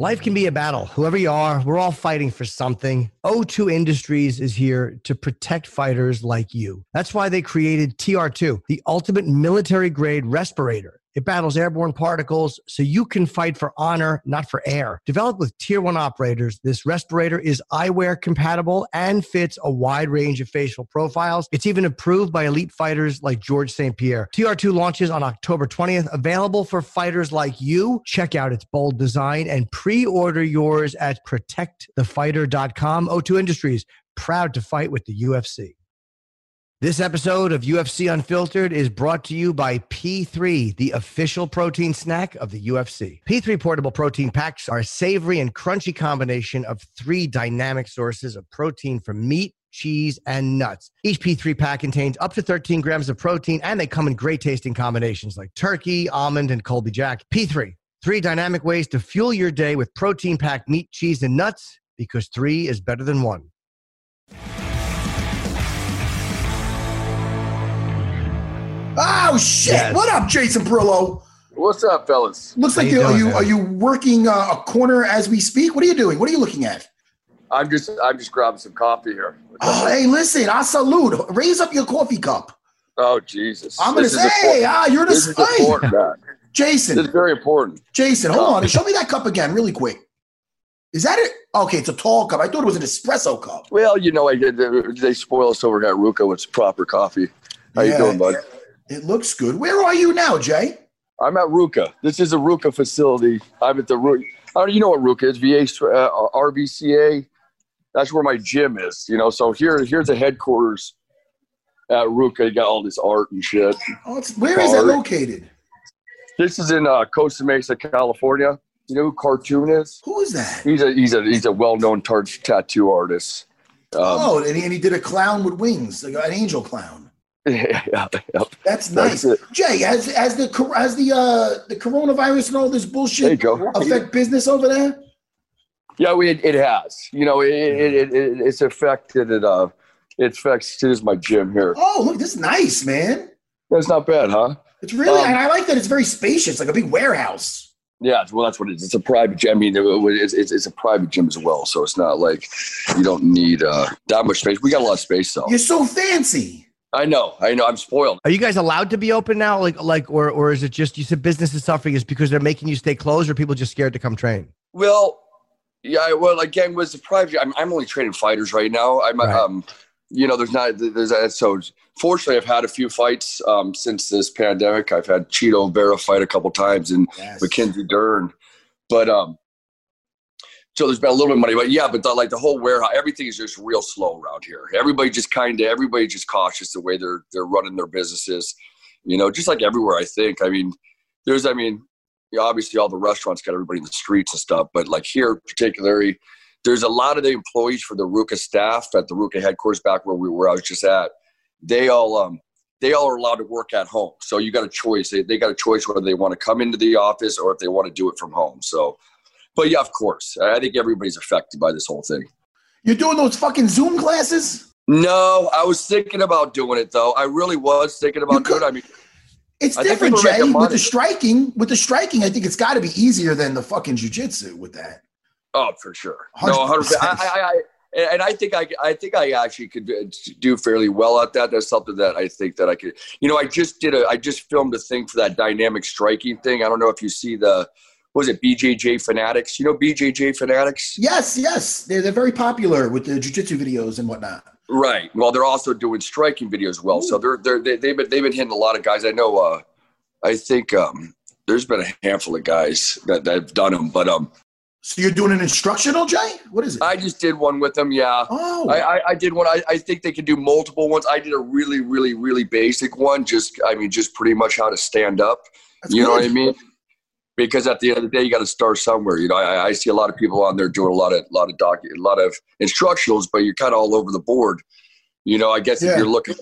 Speaker 3: Life can be a battle. Whoever you are, we're all fighting for something. O2 Industries is here to protect fighters like you. That's why they created TR2, the ultimate military grade respirator. It battles airborne particles so you can fight for honor, not for air. Developed with tier one operators, this respirator is eyewear compatible and fits a wide range of facial profiles. It's even approved by elite fighters like George St. Pierre. TR2 launches on October 20th, available for fighters like you. Check out its bold design and pre order yours at protectthefighter.com. O2 Industries, proud to fight with the UFC. This episode of UFC Unfiltered is brought to you by P3, the official protein snack of the UFC. P3 portable protein packs are a savory and crunchy combination of three dynamic sources of protein from meat, cheese, and nuts. Each P3 pack contains up to 13 grams of protein, and they come in great tasting combinations like turkey, almond, and Colby Jack. P3, three dynamic ways to fuel your day with protein packed meat, cheese, and nuts because three is better than one.
Speaker 4: Oh shit!
Speaker 3: Yes.
Speaker 4: What up, Jason Parillo?
Speaker 6: What's up, fellas?
Speaker 4: Looks
Speaker 3: How
Speaker 4: like
Speaker 3: you
Speaker 4: you are you
Speaker 3: man?
Speaker 4: are you working uh, a corner as we speak? What are you doing? What are you looking at?
Speaker 6: I'm just I'm just grabbing some coffee here.
Speaker 4: Oh, hey, listen, I salute. Raise up your coffee cup.
Speaker 6: Oh, Jesus!
Speaker 4: I'm gonna
Speaker 6: This
Speaker 4: say, hey, ah, you're the
Speaker 6: This is
Speaker 4: hey,
Speaker 6: important. man. This is very important.
Speaker 4: Jason, hold on. Show me that cup again, really quick. Is that it? Okay, it's a tall cup. I thought it was an espresso cup.
Speaker 6: Well, you know, I, they they spoil us over here at RVCA with proper coffee. How
Speaker 4: Yeah.
Speaker 6: you doing, bud?
Speaker 4: It looks good. Where are you now, Jay?
Speaker 6: I'm at RVCA. This is a RVCA facility. I'm at the RVCA. Oh, you know what RVCA is? VA, uh, RVCA. That's where my gym is. You know, so here, here's the headquarters at RVCA. You got all this art and shit.
Speaker 4: Oh, it's, where is that
Speaker 6: Art.
Speaker 4: located?
Speaker 6: This is in uh, Costa Mesa, California. You know who Cartoon is?
Speaker 4: Who is that?
Speaker 6: He's a he's a he's a well-known tar- tattoo artist. Um,
Speaker 4: oh, and he, and he did a clown with wings, like an angel clown.
Speaker 6: yeah, yeah.
Speaker 4: That's
Speaker 6: That's
Speaker 4: nice.
Speaker 6: it.
Speaker 4: Jay, has has the has the uh the coronavirus and all this bullshit affect business over there?
Speaker 6: Yeah, we, it, it has. You know, it, it, it, it it's affected it. Uh, it affects. Is my gym here.
Speaker 4: Oh, look, this is nice, man.
Speaker 6: That's not bad, huh?
Speaker 4: It's really,
Speaker 6: Um,
Speaker 4: and I like that it's very spacious, like a big warehouse.
Speaker 6: Yeah, well, that's what it is. It's a private gym. I mean, it's, it's, it's a private gym as well, so it's not like you don't need uh, that much space. We got a lot of space, though.
Speaker 4: You're so fancy.
Speaker 6: I know, I know. I'm spoiled.
Speaker 3: Are you guys allowed to be open now? Like, like, or or is it just you said business is suffering is because they're making you stay closed, or people just scared to come train?
Speaker 6: Well, yeah. Well, again, was the private. I'm, I'm only training fighters right now. I'm,
Speaker 3: Right.
Speaker 6: um, you know, there's not there's that. So fortunately, I've had a few fights um, since this pandemic. I've had Chito Vera fight a couple times and
Speaker 4: Yes.
Speaker 6: Mackenzie Dern, but um, so there's been a little bit of money. But yeah, but the, like the whole warehouse, everything is just real slow around here. Everybody just kind of everybody just cautious the way they're they're running their businesses. You know, just like everywhere. I think. I mean, there's. I mean, obviously all the restaurants got everybody in the streets and stuff, but like here particularly, there's a lot of the employees for the RVCA staff at the RVCA headquarters back where we were. I was just at. They all um they all are allowed to work at home. So you got a choice. They they got a choice whether they want to come into the office or if they want to do it from home. So, but yeah, of course, I think everybody's affected by this whole thing.
Speaker 4: You're doing those fucking Zoom classes?
Speaker 6: No, I was thinking about doing it though. I really was thinking about doing it. I mean,
Speaker 4: It's
Speaker 6: I
Speaker 4: different, Jay. With the striking, with the striking, I think it's got to be easier than the fucking jujitsu with that.
Speaker 6: Oh, for sure. No,
Speaker 4: 100%.
Speaker 6: 100%. I, I, I, and I think I, I think I actually could do fairly well at that. That's something that I think that I could. You know, I just did a, I just filmed a thing for that dynamic striking thing. I don't know if you see the, was it BJJ Fanatics? You know BJJ Fanatics?
Speaker 4: Yes, yes, they're, they're very popular with the jujitsu videos and whatnot.
Speaker 6: Right. Well, they're also doing striking videos well. So they're they're they, they've been they've been hitting a lot of guys. I know. uh I think um there's been a handful of guys that that have done them, but um
Speaker 4: So you're doing an instructional, Jay? What is it?
Speaker 6: I just did one with them. Yeah.
Speaker 4: oh,
Speaker 6: I, I, I did one. I, I think they could do multiple ones. I did a really, really, really basic one. Just, I mean, just pretty much how to stand up.
Speaker 4: that's
Speaker 6: you know what I mean? Because at the end of the day, you got to start somewhere. You know, I, I see a lot of people on there doing a lot of, lot of doc, a lot of instructionals, but you're kind of all over the board. You know, I guess
Speaker 4: Yeah.
Speaker 6: if you're looking,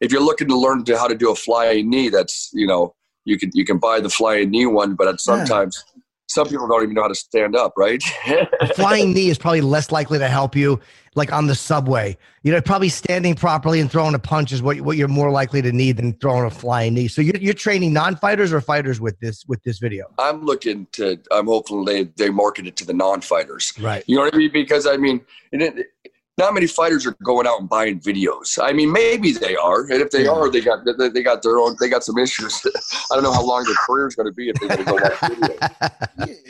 Speaker 6: if you're looking to learn to how to do a flying knee, that's you know, you can you can buy the flying knee one, but sometimes some people don't even know how to stand up, right?
Speaker 3: Flying knee is probably less likely to help you, like on the subway. You know, probably standing properly and throwing a punch is what what you're more likely to need than throwing a flying knee. So you're, you're training non-fighters or fighters with this with this video,
Speaker 6: I'm looking to. I'm hopeful they they market it to the non-fighters.
Speaker 3: right?
Speaker 6: You know what I mean? Because I mean, it, not many fighters are going out and buying videos. I mean, maybe they are, and if they
Speaker 4: Yeah.
Speaker 6: are, they got they, they got their own. They got some issues. I don't know how long their career is going to be if they're going to go watch videos.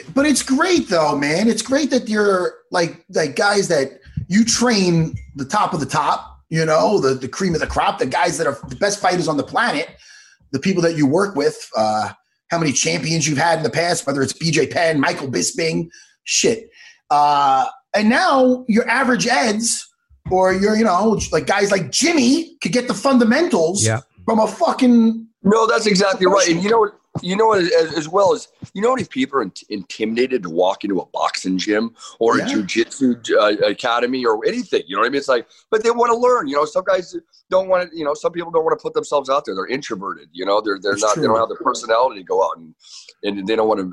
Speaker 4: But it's great though, man. It's great that you're like like guys that you train the top of the top, you know, the, the cream of the crop, the guys that are the best fighters on the planet, the people that you work with, uh, how many champions you've had in the past, whether it's BJ Penn, Michael Bisping, shit. Uh, and now your average eds or your, you know, like guys like Jimmy could get the fundamentals
Speaker 3: Yeah.
Speaker 4: from a fucking
Speaker 6: No, that's exactly right. And you know? You know? As, as well as you know, how many people are int- intimidated to walk into a boxing gym or
Speaker 4: Yeah.
Speaker 6: a jujitsu uh, academy or anything. You know what I mean? It's like, but they want to learn. You know, some guys don't want to. You know, some people don't want to put themselves out there. They're introverted. You know, they're they're
Speaker 4: That's
Speaker 6: not. They don't have the personality to go out and and they don't want to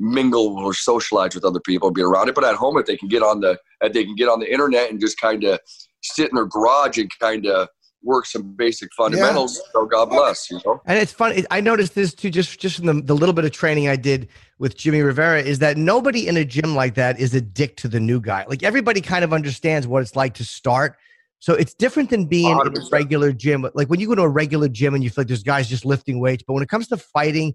Speaker 6: mingle or socialize with other people, be around it. But at home, if they can get on the, if they can get on the internet and just kind of sit in their garage and kind of work some basic fundamentals. So God bless. You know.
Speaker 3: And it's funny. I noticed this too, just just from the, the little bit of training I did with Jimmy Rivera, is that nobody in a gym like that is a dick to the new guy. Like everybody kind of understands what it's like to start. So it's different than being in a regular gym. Like when you go to a regular gym and you feel like there's guys just lifting weights, but when it comes to fighting,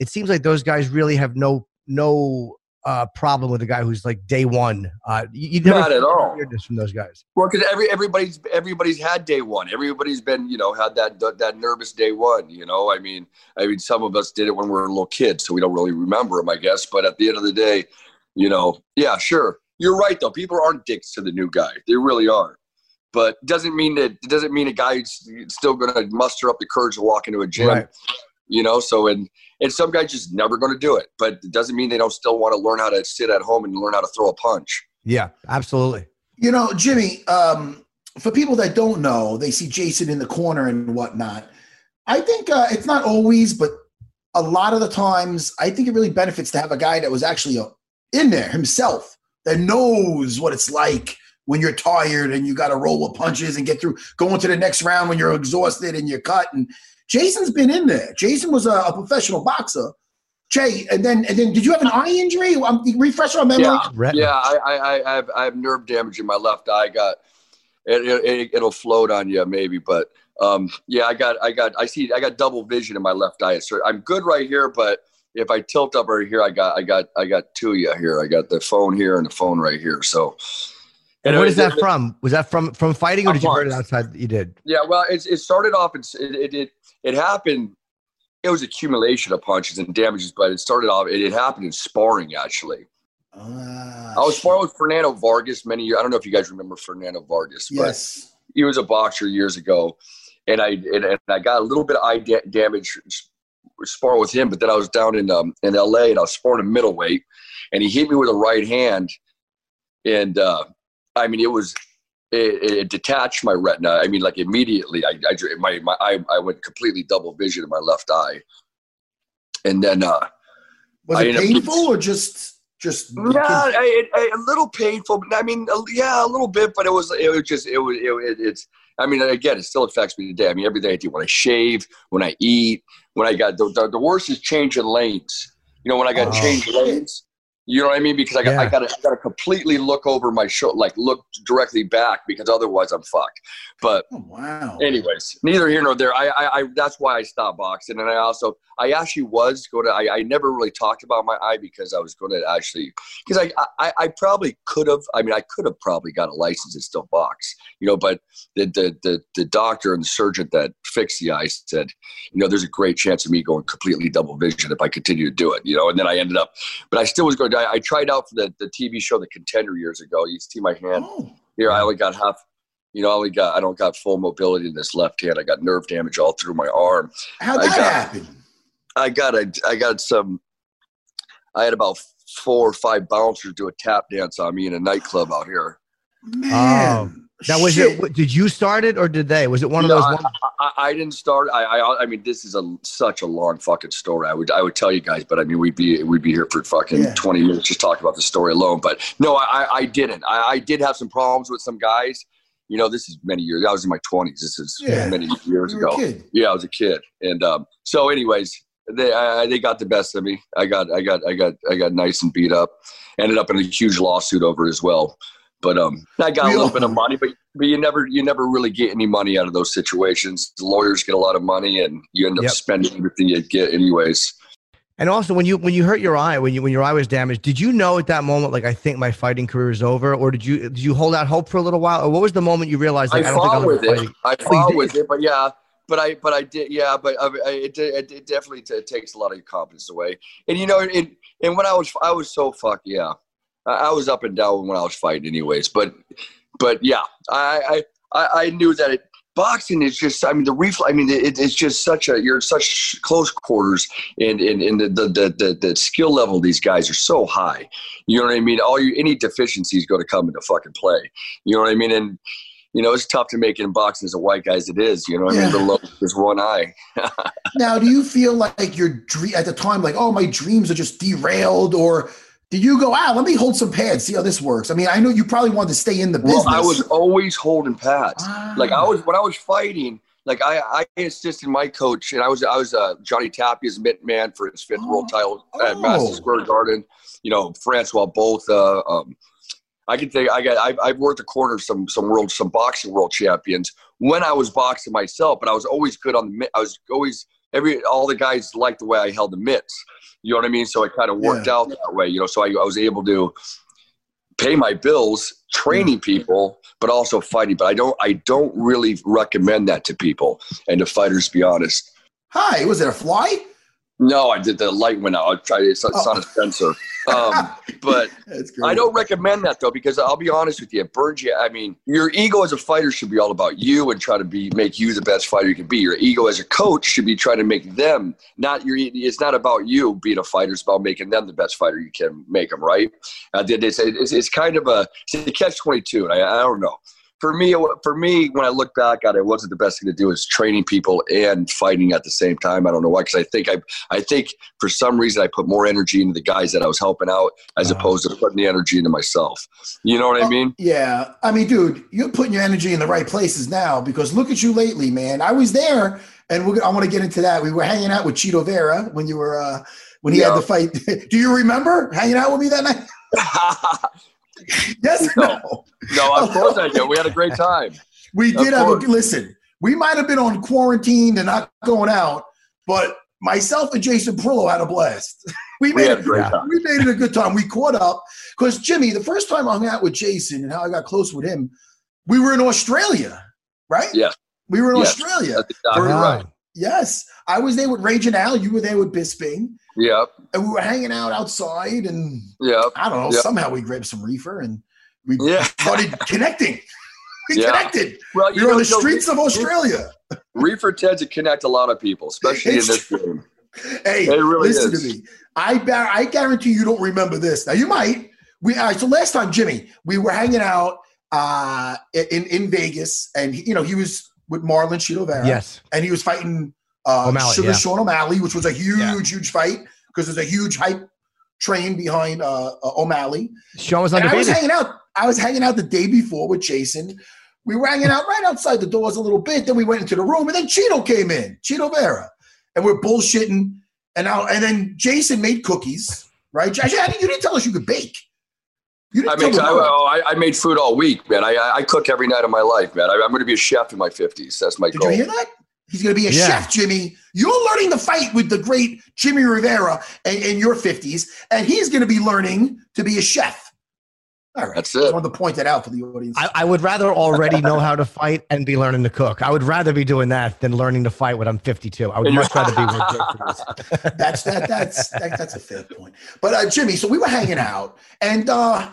Speaker 3: it seems like those guys really have no no uh, problem with a guy who's like day one. Uh, you, you never
Speaker 6: Not at all.
Speaker 3: weirdness from those guys.
Speaker 6: Well, because every everybody's everybody's had day one. Everybody's been you know had that that nervous day one. You know, I mean, I mean, some of us did it when we were little kids, so we don't really remember them, I guess. But at the end of the day, you know, yeah, sure, you're right though. People aren't dicks to the new guy. They really aren't. But doesn't mean that it doesn't mean a guy's still going to muster up the courage to walk into a gym.
Speaker 3: Right.
Speaker 6: You know, so and and some guys just never going to do it. But it doesn't mean they don't still want to learn how to sit at home and learn how to throw a punch.
Speaker 3: Yeah, absolutely.
Speaker 4: You know, Jimmy, um, for people that don't know, they see Jason in the corner and whatnot. I think uh, it's not always, but a lot of the times, I think it really benefits to have a guy that was actually uh, in there himself that knows what it's like when you're tired and you got to roll with punches and get through going to the next round when you're exhausted and you're cut. And Jason's been in there. Jason was a, a professional boxer. Jay, and then and then, did you have an eye injury? Um, refresh our memory.
Speaker 6: Yeah,
Speaker 3: Retina.
Speaker 6: yeah. I, I, I have I have nerve damage in my left eye. Got it, it, it'll float on you maybe, but um, yeah, I got I got I see I got double vision in my left eye. So I'm good right here, but if I tilt up right here, I got I got I got two of you here. I got the phone here and the phone right here. So.
Speaker 3: And what is that from? Was that from from fighting, or did you hurt it outside? You did.
Speaker 6: Yeah, well, it's, it started off. It's, it, it it it happened. It was accumulation of punches and damages, but it started off. It, it happened in sparring actually.
Speaker 4: Ah,
Speaker 6: I was
Speaker 4: shit.
Speaker 6: sparring with Fernando Vargas many years. I don't know if you guys remember Fernando Vargas, but
Speaker 4: Yes.
Speaker 6: he was a boxer years ago, and I and, and I got a little bit of eye da- damage sparring with him. But then I was down in um, in L.A. and I was sparring a middleweight, and he hit me with a right hand, and uh, I mean it was it, it detached my retina. I mean like immediately, I, I my my eye I went completely double vision in my left eye, and then. uh
Speaker 4: Was
Speaker 6: I
Speaker 4: it painful
Speaker 6: getting-
Speaker 4: or just just?
Speaker 6: yeah, I, I, a little painful. I mean, yeah, a little bit, but it was it was just it was it, it, it's. I mean, again, it still affects me today. I mean, every day I do when I shave, when I eat, when I got the the, the worst is changing lanes. You know, when I got
Speaker 4: Oh,
Speaker 6: to change
Speaker 4: shit.
Speaker 6: lanes. You know what I mean? Because I got I got to I got to completely look over my shoulder, like look directly back, because otherwise I'm fucked. But
Speaker 4: Oh, wow.
Speaker 6: anyways, neither here nor there. I, I, I that's why I stopped boxing, and I also, I actually was going to. I, I never really talked about my eye because I was going to actually, because I, I, I probably could have. I mean, I could have probably got a license and still box, you know. But the, the the the doctor and the surgeon that fixed the eye said, you know, there's a great chance of me going completely double vision if I continue to do it, you know. And then I ended up, but I still was going. to I, I tried out for the the TV show The Contender years ago. You see my hand
Speaker 4: Oh,
Speaker 6: here. I only got half. You know, I only got I don't got full mobility in this left hand. I got nerve damage all through my arm.
Speaker 4: how'd
Speaker 6: I
Speaker 4: that
Speaker 6: got-
Speaker 4: happen?
Speaker 6: I got a I got some. I had about four or five bouncers do a tap dance on me in a nightclub out here.
Speaker 4: Man.
Speaker 3: Um, Now, was
Speaker 4: shit.
Speaker 3: it? Did you start it, or did they? Was it one of those?
Speaker 6: I,
Speaker 3: ones-
Speaker 6: I, I didn't start. I, I I mean, this is a such a long fucking story. I would I would tell you guys, but I mean, we'd be we'd be here for fucking
Speaker 4: Yeah.
Speaker 6: twenty minutes just talking about the story alone. But no, I I, I didn't. I, I did have some problems with some guys. You know, this is many years. I was in my twenties. This is
Speaker 4: Yeah.
Speaker 6: many years ago. Yeah, I was a kid, and um, so, anyways, they I, they got the best of me. I got I got I got I got nice and beat up. Ended up in a huge lawsuit over it as well. But um, I got a little bit of money, but but you never you never really get any money out of those situations. The lawyers get a lot of money, and you end up
Speaker 3: Yep.
Speaker 6: spending everything you get anyways.
Speaker 3: And also, when you when you hurt your eye, when you when your eye was damaged, did you know at that moment, like I think my fighting career is over, or did you did you hold out hope for a little while, or what was the moment you realized like I,
Speaker 6: I
Speaker 3: don't think
Speaker 6: fought with it. I
Speaker 3: Oh,
Speaker 6: fought with it, but yeah, but I, but I did, yeah, but I, I, it, it, it definitely t- takes a lot of your confidence away. And you know, and and when I was, I was so fuck yeah, I, was up and down when I was fighting, anyways. But, but yeah, I, I, I- knew that it. Boxing is just, I mean, the reflex, I mean, it, it's just such a, you're in such close quarters and, and, and the, the, the, the, skill level of these guys are so high. You know what I mean? All you, any deficiencies going to come into fucking play. You know what I mean? And, you know, it's tough to make it in boxing as a white guy as it is. You know what I mean?
Speaker 4: Yeah.
Speaker 6: The low is one eye.
Speaker 4: Now, do you feel like your dream at the time, like, oh, my dreams are just derailed, or did you go, ah, let me hold some pads, see how this works? I mean, I know you probably wanted to stay in the business.
Speaker 6: Well, I was always holding pads.
Speaker 4: Ah.
Speaker 6: Like I was when I was fighting. Like I, I assisted my coach, and I was I was uh, Johnny Tapia's mitt man for his fifth world title at
Speaker 4: Oh.
Speaker 6: Madison Square Garden. You know, Francois Botha. Uh, um, I can think I got I've, I've worked the corner of some some world some boxing world champions when I was boxing myself, but I was always good on the mitt. I was always every all the guys liked the way I held the mitts. You know what I mean? So it kind of worked
Speaker 4: Yeah.
Speaker 6: out that way. You know, so I, I was able to pay my bills training people but also fighting but i don't i don't really recommend that to people and to fighters to be honest
Speaker 4: Hi, was it a fly?
Speaker 6: no i did the light went out i tried it's, it's
Speaker 4: Oh.
Speaker 6: not a oh. sensor um, but I don't recommend that though because I'll be honest with you, it burns you. I mean, your ego as a fighter should be all about you and try to be make you the best fighter you can be. Your ego as a coach should be trying to make them not your. It's not about you being a fighter; it's about making them the best fighter you can make them. Right? At the end of the day, it's, it's kind of a, it's a catch twenty two. I, I don't know. For me, for me, when I look back at it, it wasn't the best thing to do is training people and fighting at the same time. I don't know why, because I think I, I think for some reason I put more energy into the guys that I was helping out as
Speaker 3: Uh-huh.
Speaker 6: opposed to putting the energy into myself. You know what I mean?
Speaker 4: Yeah. I mean, dude, you're putting your energy in the right places now because look at you lately, man. I was there and we're, I want to get into that. We were hanging out with Chito Vera when you were, uh, when he
Speaker 6: Yeah.
Speaker 4: had the fight. Do you remember hanging out with me that night? Yes or no?
Speaker 6: no, of oh. course I do. We had a great time.
Speaker 4: We did have a listen. We might have been on quarantine and not going out, but myself and Jason Parillo had a blast. We
Speaker 6: We
Speaker 4: made
Speaker 6: a
Speaker 4: it.
Speaker 6: great time.
Speaker 4: We made it a good time. We caught up because Jimmy, the first time I hung out with Jason and how I got close with him, we were in Australia, right?
Speaker 6: Yes.
Speaker 4: We were in
Speaker 6: Yes.
Speaker 4: Australia.
Speaker 6: That's exactly right.
Speaker 4: Yes. I was there with Rage and Al. You were there with Bisping.
Speaker 6: Yep.
Speaker 4: And we were hanging out outside and
Speaker 6: Yep.
Speaker 4: I don't know,
Speaker 6: Yeah.
Speaker 4: somehow we grabbed some reefer and we
Speaker 6: Yeah.
Speaker 4: started connecting. We
Speaker 6: Yeah.
Speaker 4: connected.
Speaker 6: Well,
Speaker 4: We were on the
Speaker 6: you know,
Speaker 4: streets of Australia.
Speaker 6: Reefer tends to connect a lot of people, especially in
Speaker 4: It's
Speaker 6: this game.
Speaker 4: Hey,
Speaker 6: It really
Speaker 4: listen
Speaker 6: is.
Speaker 4: to me. I bar- I guarantee you don't remember this. Now you might. We all right, so last time, Jimmy, we were hanging out uh, in in Vegas, and he, you know he was with Marlon Chito Vera,
Speaker 3: Yes.
Speaker 4: and he was fighting uh,
Speaker 3: O'Malley,
Speaker 4: Sugar
Speaker 3: yeah.
Speaker 4: Sean O'Malley, which was a huge,
Speaker 3: Yeah.
Speaker 4: huge fight because there's a huge hype train behind uh, uh, O'Malley.
Speaker 3: Sean was
Speaker 4: And I was hanging out. I was hanging out the day before with Jason. We were hanging out right outside the doors a little bit. Then we went into the room, and then Chito came in, Chito Vera, and we're bullshitting. And now, and then Jason made cookies, right? Jason, you didn't tell us you could bake. You
Speaker 6: I
Speaker 4: didn't
Speaker 6: mean,
Speaker 4: tell
Speaker 6: I,
Speaker 4: the
Speaker 6: oh, I, I made food all week, man. I, I I cook every night of my life, man. I, I'm going to be a chef in my 50s. That's my
Speaker 4: Did
Speaker 6: goal.
Speaker 4: you hear that? He's going to be a
Speaker 3: Yeah.
Speaker 4: chef, Jimmy. You're learning to fight with the great Jimmy Rivera in, in your 50s, and he's going to be learning to be a chef. All right.
Speaker 6: That's
Speaker 4: Just
Speaker 6: it.
Speaker 4: wanted to point that out for the audience.
Speaker 3: I, I would rather already know how to fight and be learning to cook. I would rather be doing that than learning to fight when I'm 52. I would
Speaker 6: And
Speaker 3: much
Speaker 6: you're-
Speaker 3: rather be where Jason is.
Speaker 4: that's that that's that, that's a fair point. But uh, Jimmy, so we were hanging out and uh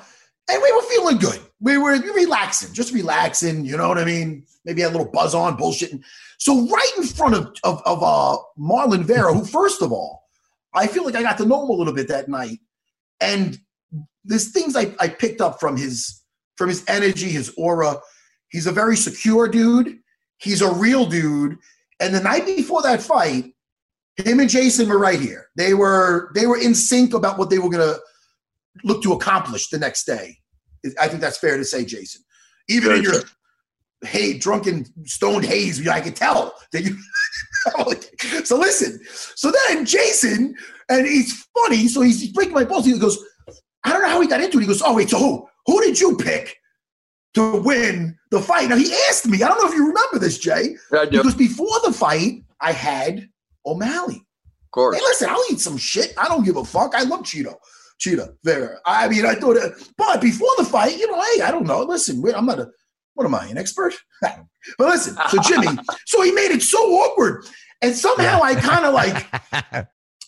Speaker 4: and we were feeling good. We were relaxing, just relaxing, you know what I mean? Maybe had a little buzz on, bullshitting. So right in front of of, of uh Marlon Vera, who first of all, I feel like I got to know him a little bit that night. And there's things I, I picked up from his from his energy, his aura. He's a very secure dude. He's a real dude. And the night before that fight, him and Jason were right here. They were they were in sync about what they were gonna look to accomplish the next day. I think that's fair to say, Jason. Even in
Speaker 6: Very
Speaker 4: your hey drunken stoned haze, I could tell that you. so listen. So then Jason, and he's funny. So he's breaking my balls. He goes, I don't know how he got into it. He goes, Oh wait, so who? Who did you pick to win the fight? Now he asked me. I don't know if you remember this, Jay.
Speaker 6: I do,
Speaker 4: Because before the fight, I had O'Malley.
Speaker 6: Of course.
Speaker 4: Hey, listen, I'll eat some shit. I don't give a fuck. I love Chito. Cheetah, there. I mean, I thought, but before the fight, you know, hey, I don't know. Listen, I'm not a, what am I, an expert? but listen, so Jimmy, so he made it so awkward. And somehow I kind of like,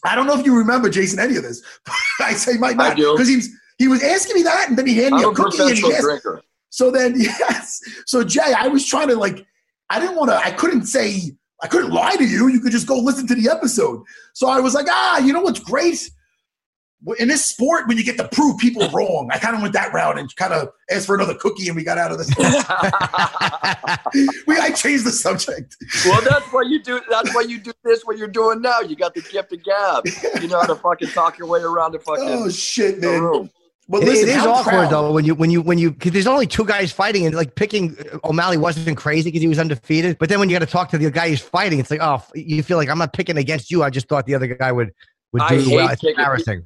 Speaker 4: I don't know if you remember, Jason, any of this. I say might
Speaker 6: I
Speaker 4: not. Because he was, he was asking me that, and then he handed
Speaker 6: I'm
Speaker 4: me
Speaker 6: a
Speaker 4: a cookie and he asked,
Speaker 6: drinker.
Speaker 4: so then, yes. So Jay, I was trying to like, I didn't want to, I couldn't say, I couldn't lie to you. You could just go listen to the episode. So I was like, ah, you know what's great? In this sport, when you get to prove people wrong, I kind of went that route and kind of asked for another cookie, and we got out of this. we, I changed the subject.
Speaker 6: well, that's why you do. That's why you do this. What you're doing now, you got the gift of gab. You know how to fucking talk your way around the fucking
Speaker 4: Oh shit,
Speaker 6: the
Speaker 4: man!
Speaker 6: room.
Speaker 4: Well,
Speaker 3: It-
Speaker 4: listen,
Speaker 3: it is
Speaker 4: how
Speaker 3: awkward
Speaker 4: proud-
Speaker 3: though when you when you when you because there's only two guys fighting and like picking uh, O'Malley wasn't crazy because he was undefeated. But then when you got to talk to the guy who's fighting, it's like oh you feel like I'm not picking against you. I just thought the other guy would would
Speaker 6: I
Speaker 3: do
Speaker 6: hate
Speaker 3: well. It's
Speaker 6: picking-
Speaker 3: embarrassing.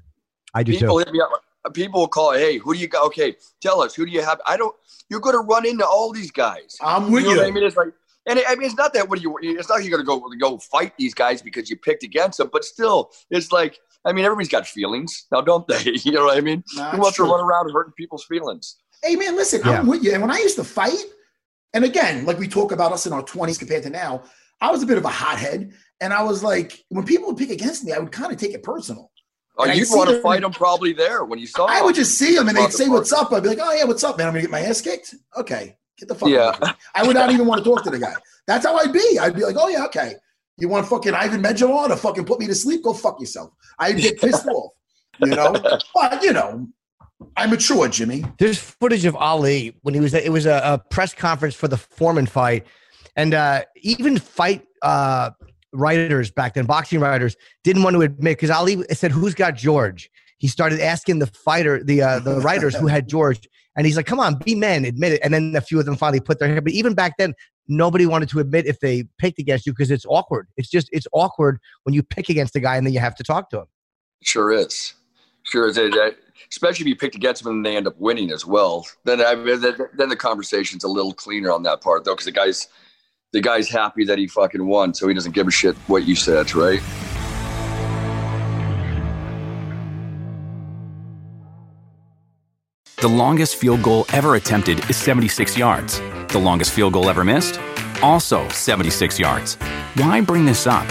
Speaker 3: I do
Speaker 6: People
Speaker 3: too.
Speaker 6: hit me up. Uh, people will call. Hey, who do you got? Okay, tell us. Who do you have? I don't. You're going to run into all these guys.
Speaker 4: I'm with
Speaker 6: you
Speaker 4: you.
Speaker 6: know what I mean? It's like and I mean, it's not that what you. It's not like you're going to go go fight these guys because you picked against them, but still, it's like I mean, everybody's got feelings now, don't they? You know what I mean?
Speaker 4: Nah,
Speaker 6: Who wants
Speaker 4: true.
Speaker 6: to run around hurting people's feelings?
Speaker 4: Hey man, listen, I'm with you. And when I used to fight, and again, like we talk about us in our 20s compared to now, I was a bit of a hothead. And I was like, when people would pick against me, I would kind of take it personal.
Speaker 6: Oh, you'd want to fight him probably there when you saw.
Speaker 4: I would just see him and they'd say,
Speaker 6: the
Speaker 4: What's up? I'd be like, Oh, yeah, what's up, man? I'm gonna get my ass kicked. Okay, get the fuck
Speaker 6: Yeah.
Speaker 4: out of here. I would not even want to talk to the guy. That's how I'd be. I'd be like, Oh, yeah, okay. You want fucking Ivan Medjalo to fucking put me to sleep? Go fuck yourself. I'd get pissed off, you know? But, you know, I mature, Jimmy.
Speaker 3: There's footage of Ali when he was it was a, a press conference for the Foreman fight, and uh, even fight uh, writers back then, boxing writers, didn't want to admit because Ali said, "Who's got George?" He started asking the fighter, the uh, the writers who had George, and he's like, "Come on, be men, admit it." And then a few of them finally put their hand. But even back then, nobody wanted to admit if they picked against you because it's awkward. It's just it's awkward when you pick against a guy and then you have to talk to him.
Speaker 6: Sure is. Sure is. It- Especially if you picked against them and they end up winning as well. Then I then the conversation's a little cleaner on that part though, because the guy's the guy's happy that he fucking won, so he doesn't give a shit what you said, right?
Speaker 7: The longest field goal ever attempted is 76 yards. The longest field goal ever missed? Also 76 yards. Why bring this up?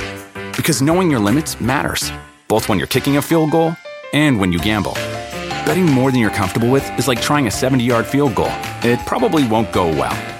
Speaker 7: Because knowing your limits matters, both when you're kicking a field goal and when you gamble. Betting more than you're comfortable with is like trying a 70 yard field goal, it probably won't go well.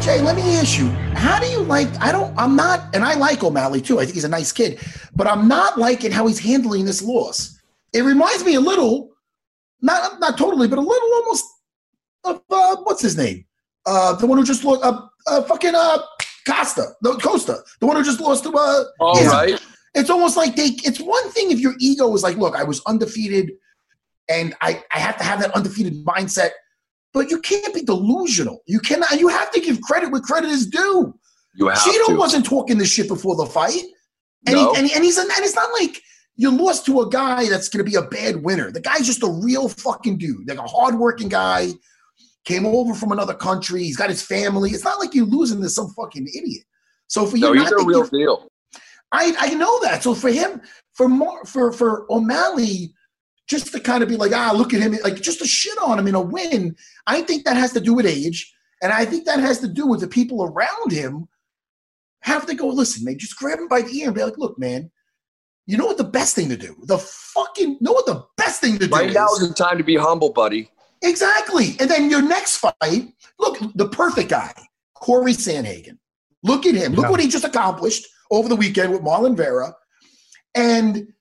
Speaker 4: Jay, let me ask you, how do you like? I don't, I'm not, and I like O'Malley too. I think he's a nice kid, but I'm not liking how he's handling this loss. It reminds me a little, not not totally, but a little almost of uh, what's his name? Uh, the one who just lost, uh, uh, fucking uh, Costa, the Costa, the one who just lost to. Uh,
Speaker 6: All
Speaker 4: Izzy.
Speaker 6: right.
Speaker 4: It's almost like they. It's one thing if your ego is like, look, I was undefeated, and I I have to have that undefeated mindset. But you can't be delusional. You cannot. You have to give credit where credit is due.
Speaker 6: You have
Speaker 4: Chito
Speaker 6: to.
Speaker 4: wasn't talking this shit before the fight, and,
Speaker 6: No.
Speaker 4: he, and, and he's and it's not like you lost to a guy that's going to be a bad winner. The guy's just a real fucking dude, like a hardworking guy. Came over from another country. He's got his family. It's not like you're losing to some fucking idiot. So for you,
Speaker 6: no, he's a real deal.
Speaker 4: I I know that. So for him, for more for for O'Malley, just to kind of be like, ah, look at him, like just to shit on him in a win. I think that has to do with age, and I think that has to do with the people around him have to go. Listen, man, just grab him by the ear and be like, look, man. You know what the best thing to do? The fucking know what the best thing to do
Speaker 6: Right now is the time to be humble, buddy.
Speaker 4: Exactly. And then your next fight, look, the perfect guy, Cory Sandhagen. Look at him. Look
Speaker 3: Yeah.
Speaker 4: what he just accomplished over the weekend with Marlon Vera. And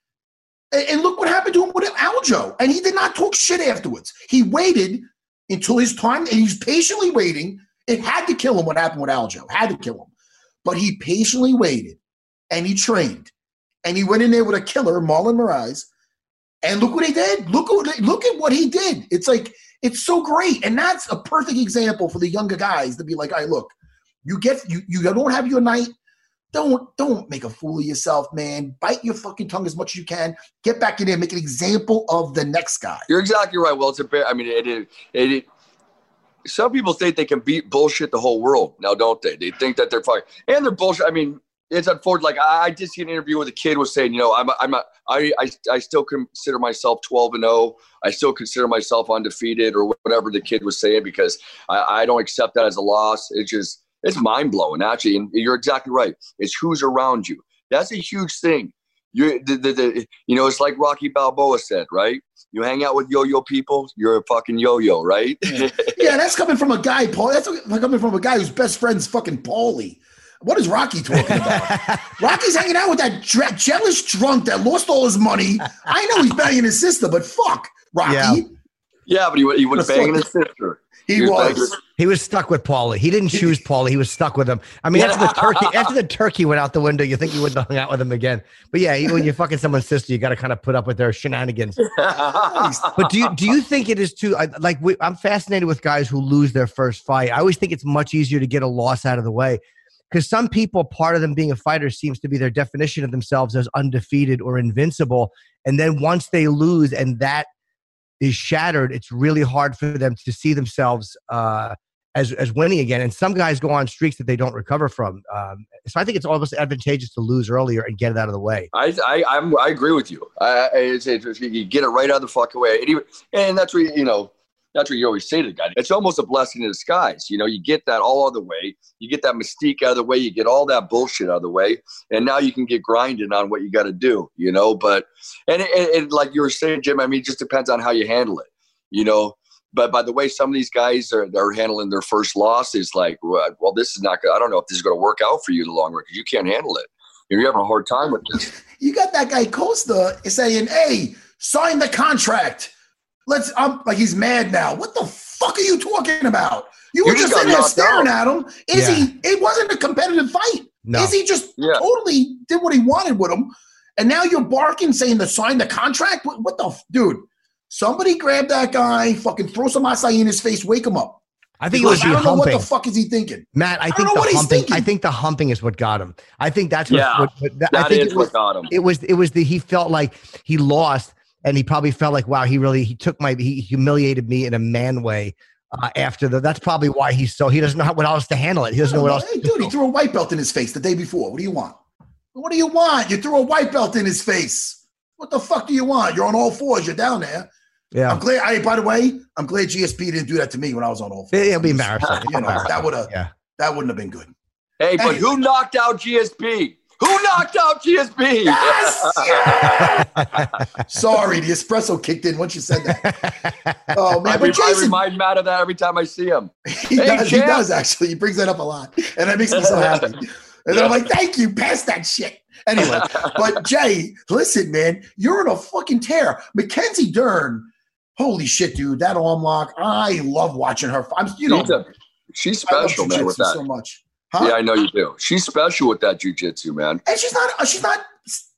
Speaker 4: and look what happened to him with Aljo. And he did not talk shit afterwards. He waited until his time, and he's patiently waiting. It had to kill him what happened with Aljo. Had to kill him. But he patiently waited and he trained. And he went in there with a killer, Marlon Moraes. And look what he did. Look look at what he did. It's like it's so great, and that's a perfect example for the younger guys to be like, "All right, look, you get you you don't have your night. Don't don't make a fool of yourself, man. Bite your fucking tongue as much as you can. Get back in there, make an example of the next guy.
Speaker 6: You're exactly right. Well, it's a bit. I mean, it, it, it. Some people think they can beat bullshit the whole world. Now, don't they? They think that they're fine, and they're bullshit. I mean, it's unfortunate. Like I, I did see an interview where the kid was saying, you know, I'm, a, I'm, a, I, I, I still consider myself 12 and 0. I still consider myself undefeated, or whatever the kid was saying, because I, I don't accept that as a loss. It's just, it's mind blowing, actually. And you're exactly right. It's who's around you. That's a huge thing. You, the, the, the, you know, it's like Rocky Balboa said, right? You hang out with yo-yo people, you're a fucking yo-yo, right?
Speaker 4: Yeah, that's coming from a guy, Paul. That's coming from a guy whose best friend's fucking Paulie. What is Rocky talking about? Rocky's hanging out with that dre- jealous drunk that lost all his money. I know he's banging his sister, but fuck, Rocky.
Speaker 3: Yeah.
Speaker 6: Yeah, but he, wa- he was
Speaker 4: The
Speaker 6: banging his sister.
Speaker 4: He
Speaker 6: was.
Speaker 4: was
Speaker 3: he was stuck with Paulie. He didn't choose Paulie. He was stuck with him. I mean, after the turkey, after the turkey went out the window, you think you wouldn't have hung out with him again. But yeah, when you're fucking someone's sister, you got to kind of put up with their shenanigans. But do you do you think it is too I- like we, I'm fascinated with guys who lose their first fight. I always think it's much easier to get a loss out of the way because some people, part of them being a fighter seems to be their definition of themselves as undefeated or invincible, and then once they lose and that is shattered, it's really hard for them to see themselves uh, as as winning again. And some guys go on streaks that they don't recover from. Um, so I think it's almost advantageous to lose earlier and get it out of the way.
Speaker 6: I I I'm, I agree with you. I, I it's, it's, you get it right out of the fucking way, and, even, and that's what you know. That's what you always say to the guy. It's almost a blessing in disguise. You know, you get that all out of the way. You get that mystique out of the way. You get all that bullshit out of the way, and now you can get grinding on what you got to do. You know, but and, like you were saying, Jim. I mean, it just depends on how you handle it. You know, but by the way, some of these guys are they're handling their first loss is like, well, well, this is not good. I don't know if this is going to work out for you in the long run because you can't handle it. You're having a hard time with this.
Speaker 4: You got that guy Costa saying, "Hey, sign the contract." Let's. I'm like he's mad now. What the fuck are you talking about? You were
Speaker 6: You just
Speaker 4: just sitting there
Speaker 6: knocked
Speaker 4: staring at him. Is
Speaker 3: Yeah.
Speaker 4: he? It wasn't a competitive fight.
Speaker 3: No.
Speaker 4: Is he just
Speaker 6: Yeah.
Speaker 4: totally did what he wanted with him? And now you're barking saying to sign the contract? What, what the f- dude? Somebody grab that guy, fucking throw some acai in his face, wake him up.
Speaker 3: I think it
Speaker 4: Because
Speaker 3: would
Speaker 4: I don't know what the fuck is he thinking.
Speaker 3: Matt, I
Speaker 4: don't
Speaker 3: think
Speaker 4: know
Speaker 3: the
Speaker 4: what he's
Speaker 3: humping. I think the humping is what got him. I think that's what.
Speaker 6: Yeah,
Speaker 3: what, what that, I think
Speaker 6: is
Speaker 3: it was,
Speaker 6: what got him.
Speaker 3: it was. It was the he felt like he lost, and he probably felt like, wow, he really he took my he humiliated me in a man way. Uh, after the, that's probably why he's so he doesn't know what else to handle it. He doesn't know what else.
Speaker 4: Hey, dude, he threw a white belt in his face the day before. What do you want? What do you want? You threw a white belt in his face. What the fuck do you want? You're on all fours. You're down there.
Speaker 3: Yeah.
Speaker 4: I'm glad. I, by the way, I'm glad GSP didn't do that to me when I was on all fours.
Speaker 3: It- it'll be embarrassing.
Speaker 4: You know, that would have
Speaker 3: yeah.
Speaker 4: that wouldn't have been good.
Speaker 6: Hey, but
Speaker 4: Hey.
Speaker 6: who knocked out GSP? Who knocked out GSP?
Speaker 4: Yes! Sorry, the espresso kicked in once you said that. Oh
Speaker 6: I,
Speaker 4: man,
Speaker 6: re-
Speaker 4: but
Speaker 6: I
Speaker 4: Jason,
Speaker 6: remind Matt of that every time I see him.
Speaker 4: he,
Speaker 6: Hey,
Speaker 4: does, he does actually. He brings that up a lot, and that makes me so happy. And then I'm like, thank you, pass that shit. Anyway, but Jay, listen, man, you're in a fucking tear. Mackenzie Dern, holy shit, dude, that arm lock. I love watching her. I'm, you know,
Speaker 6: she's, a- she's special, man, with that.
Speaker 4: so much. Huh?
Speaker 6: Yeah, I know you do. She's special with that jujitsu, man.
Speaker 4: And she's not. uh, She's not.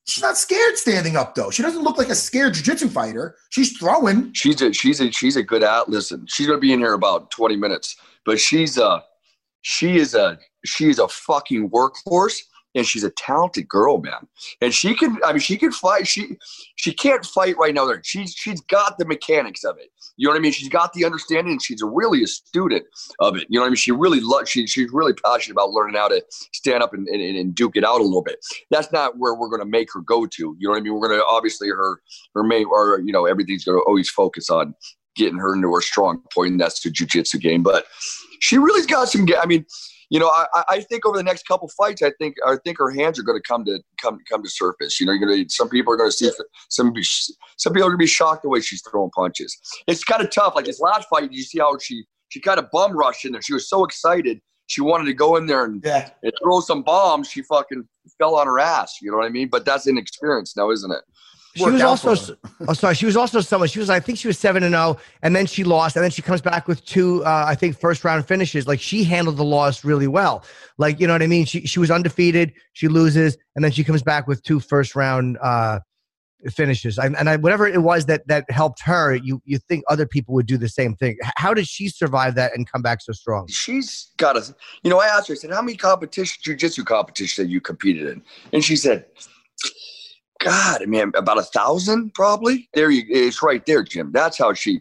Speaker 4: She's not scared standing up though. She doesn't look like a scared jujitsu fighter. She's throwing.
Speaker 6: She's a she's a she's a good at. Listen, she's gonna be in here about twenty minutes, but she's a she is a she is a fucking workhorse, and she's a talented girl, man. And she can. I mean, she can fight. She she can't fight right now. There, she's she's got the mechanics of it. You know what I mean? She's got the understanding. And she's really a student of it. You know what I mean? She really loves. She she's really passionate about learning how to stand up and, and, and duke it out a little bit. That's not where we're going to make her go to. You know what I mean? We're going to obviously her her main or you know everything's going to always focus on getting her into her strong point, and that's the jujitsu game. But she really's got some. I mean, you know, I, I- think over the next couple fights, I think I think her hands are going to come to come come to surface. You know, you're going to some people are going to see some some people are going to be shocked the way she's throwing punches. It's kind of tough. Like this last fight, you see how she she kind of bum rushed in there. She was so excited. She wanted to go in there and,
Speaker 4: Yeah.
Speaker 6: and throw some bombs. She fucking fell on her ass. You know what I mean? But that's inexperience now, isn't it?
Speaker 3: She was also oh sorry, she was also someone. She was I think she was seven and zero, and then she lost, and then she comes back with two uh, I think first round finishes. Like she handled the loss really well. Like you know what I mean. She she was undefeated. She loses, and then she comes back with two first round uh, finishes. I, and I, whatever it was that that helped her, you you think other people would do the same thing. How did she survive that and come back so strong?
Speaker 6: she's got a you know i asked her i said how many competition jiu-jitsu competitions have you competed in and she said god i mean about a thousand probably there you it's right there jim that's how she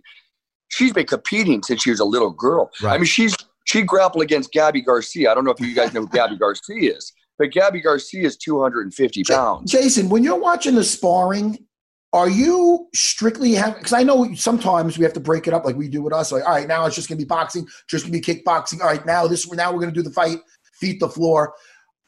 Speaker 6: she's been competing since she was a little girl i mean she's she grappled against gabi garcia i don't know if you guys know who gabi garcia is but gabi garcia is 250 pounds
Speaker 4: Jason, when you're watching the sparring, are you strictly having? Because I know sometimes we have to break it up like we do with us. Like, all right, now it's just gonna be boxing, just gonna be kickboxing. All right, now this now we're gonna do the fight, feet the floor.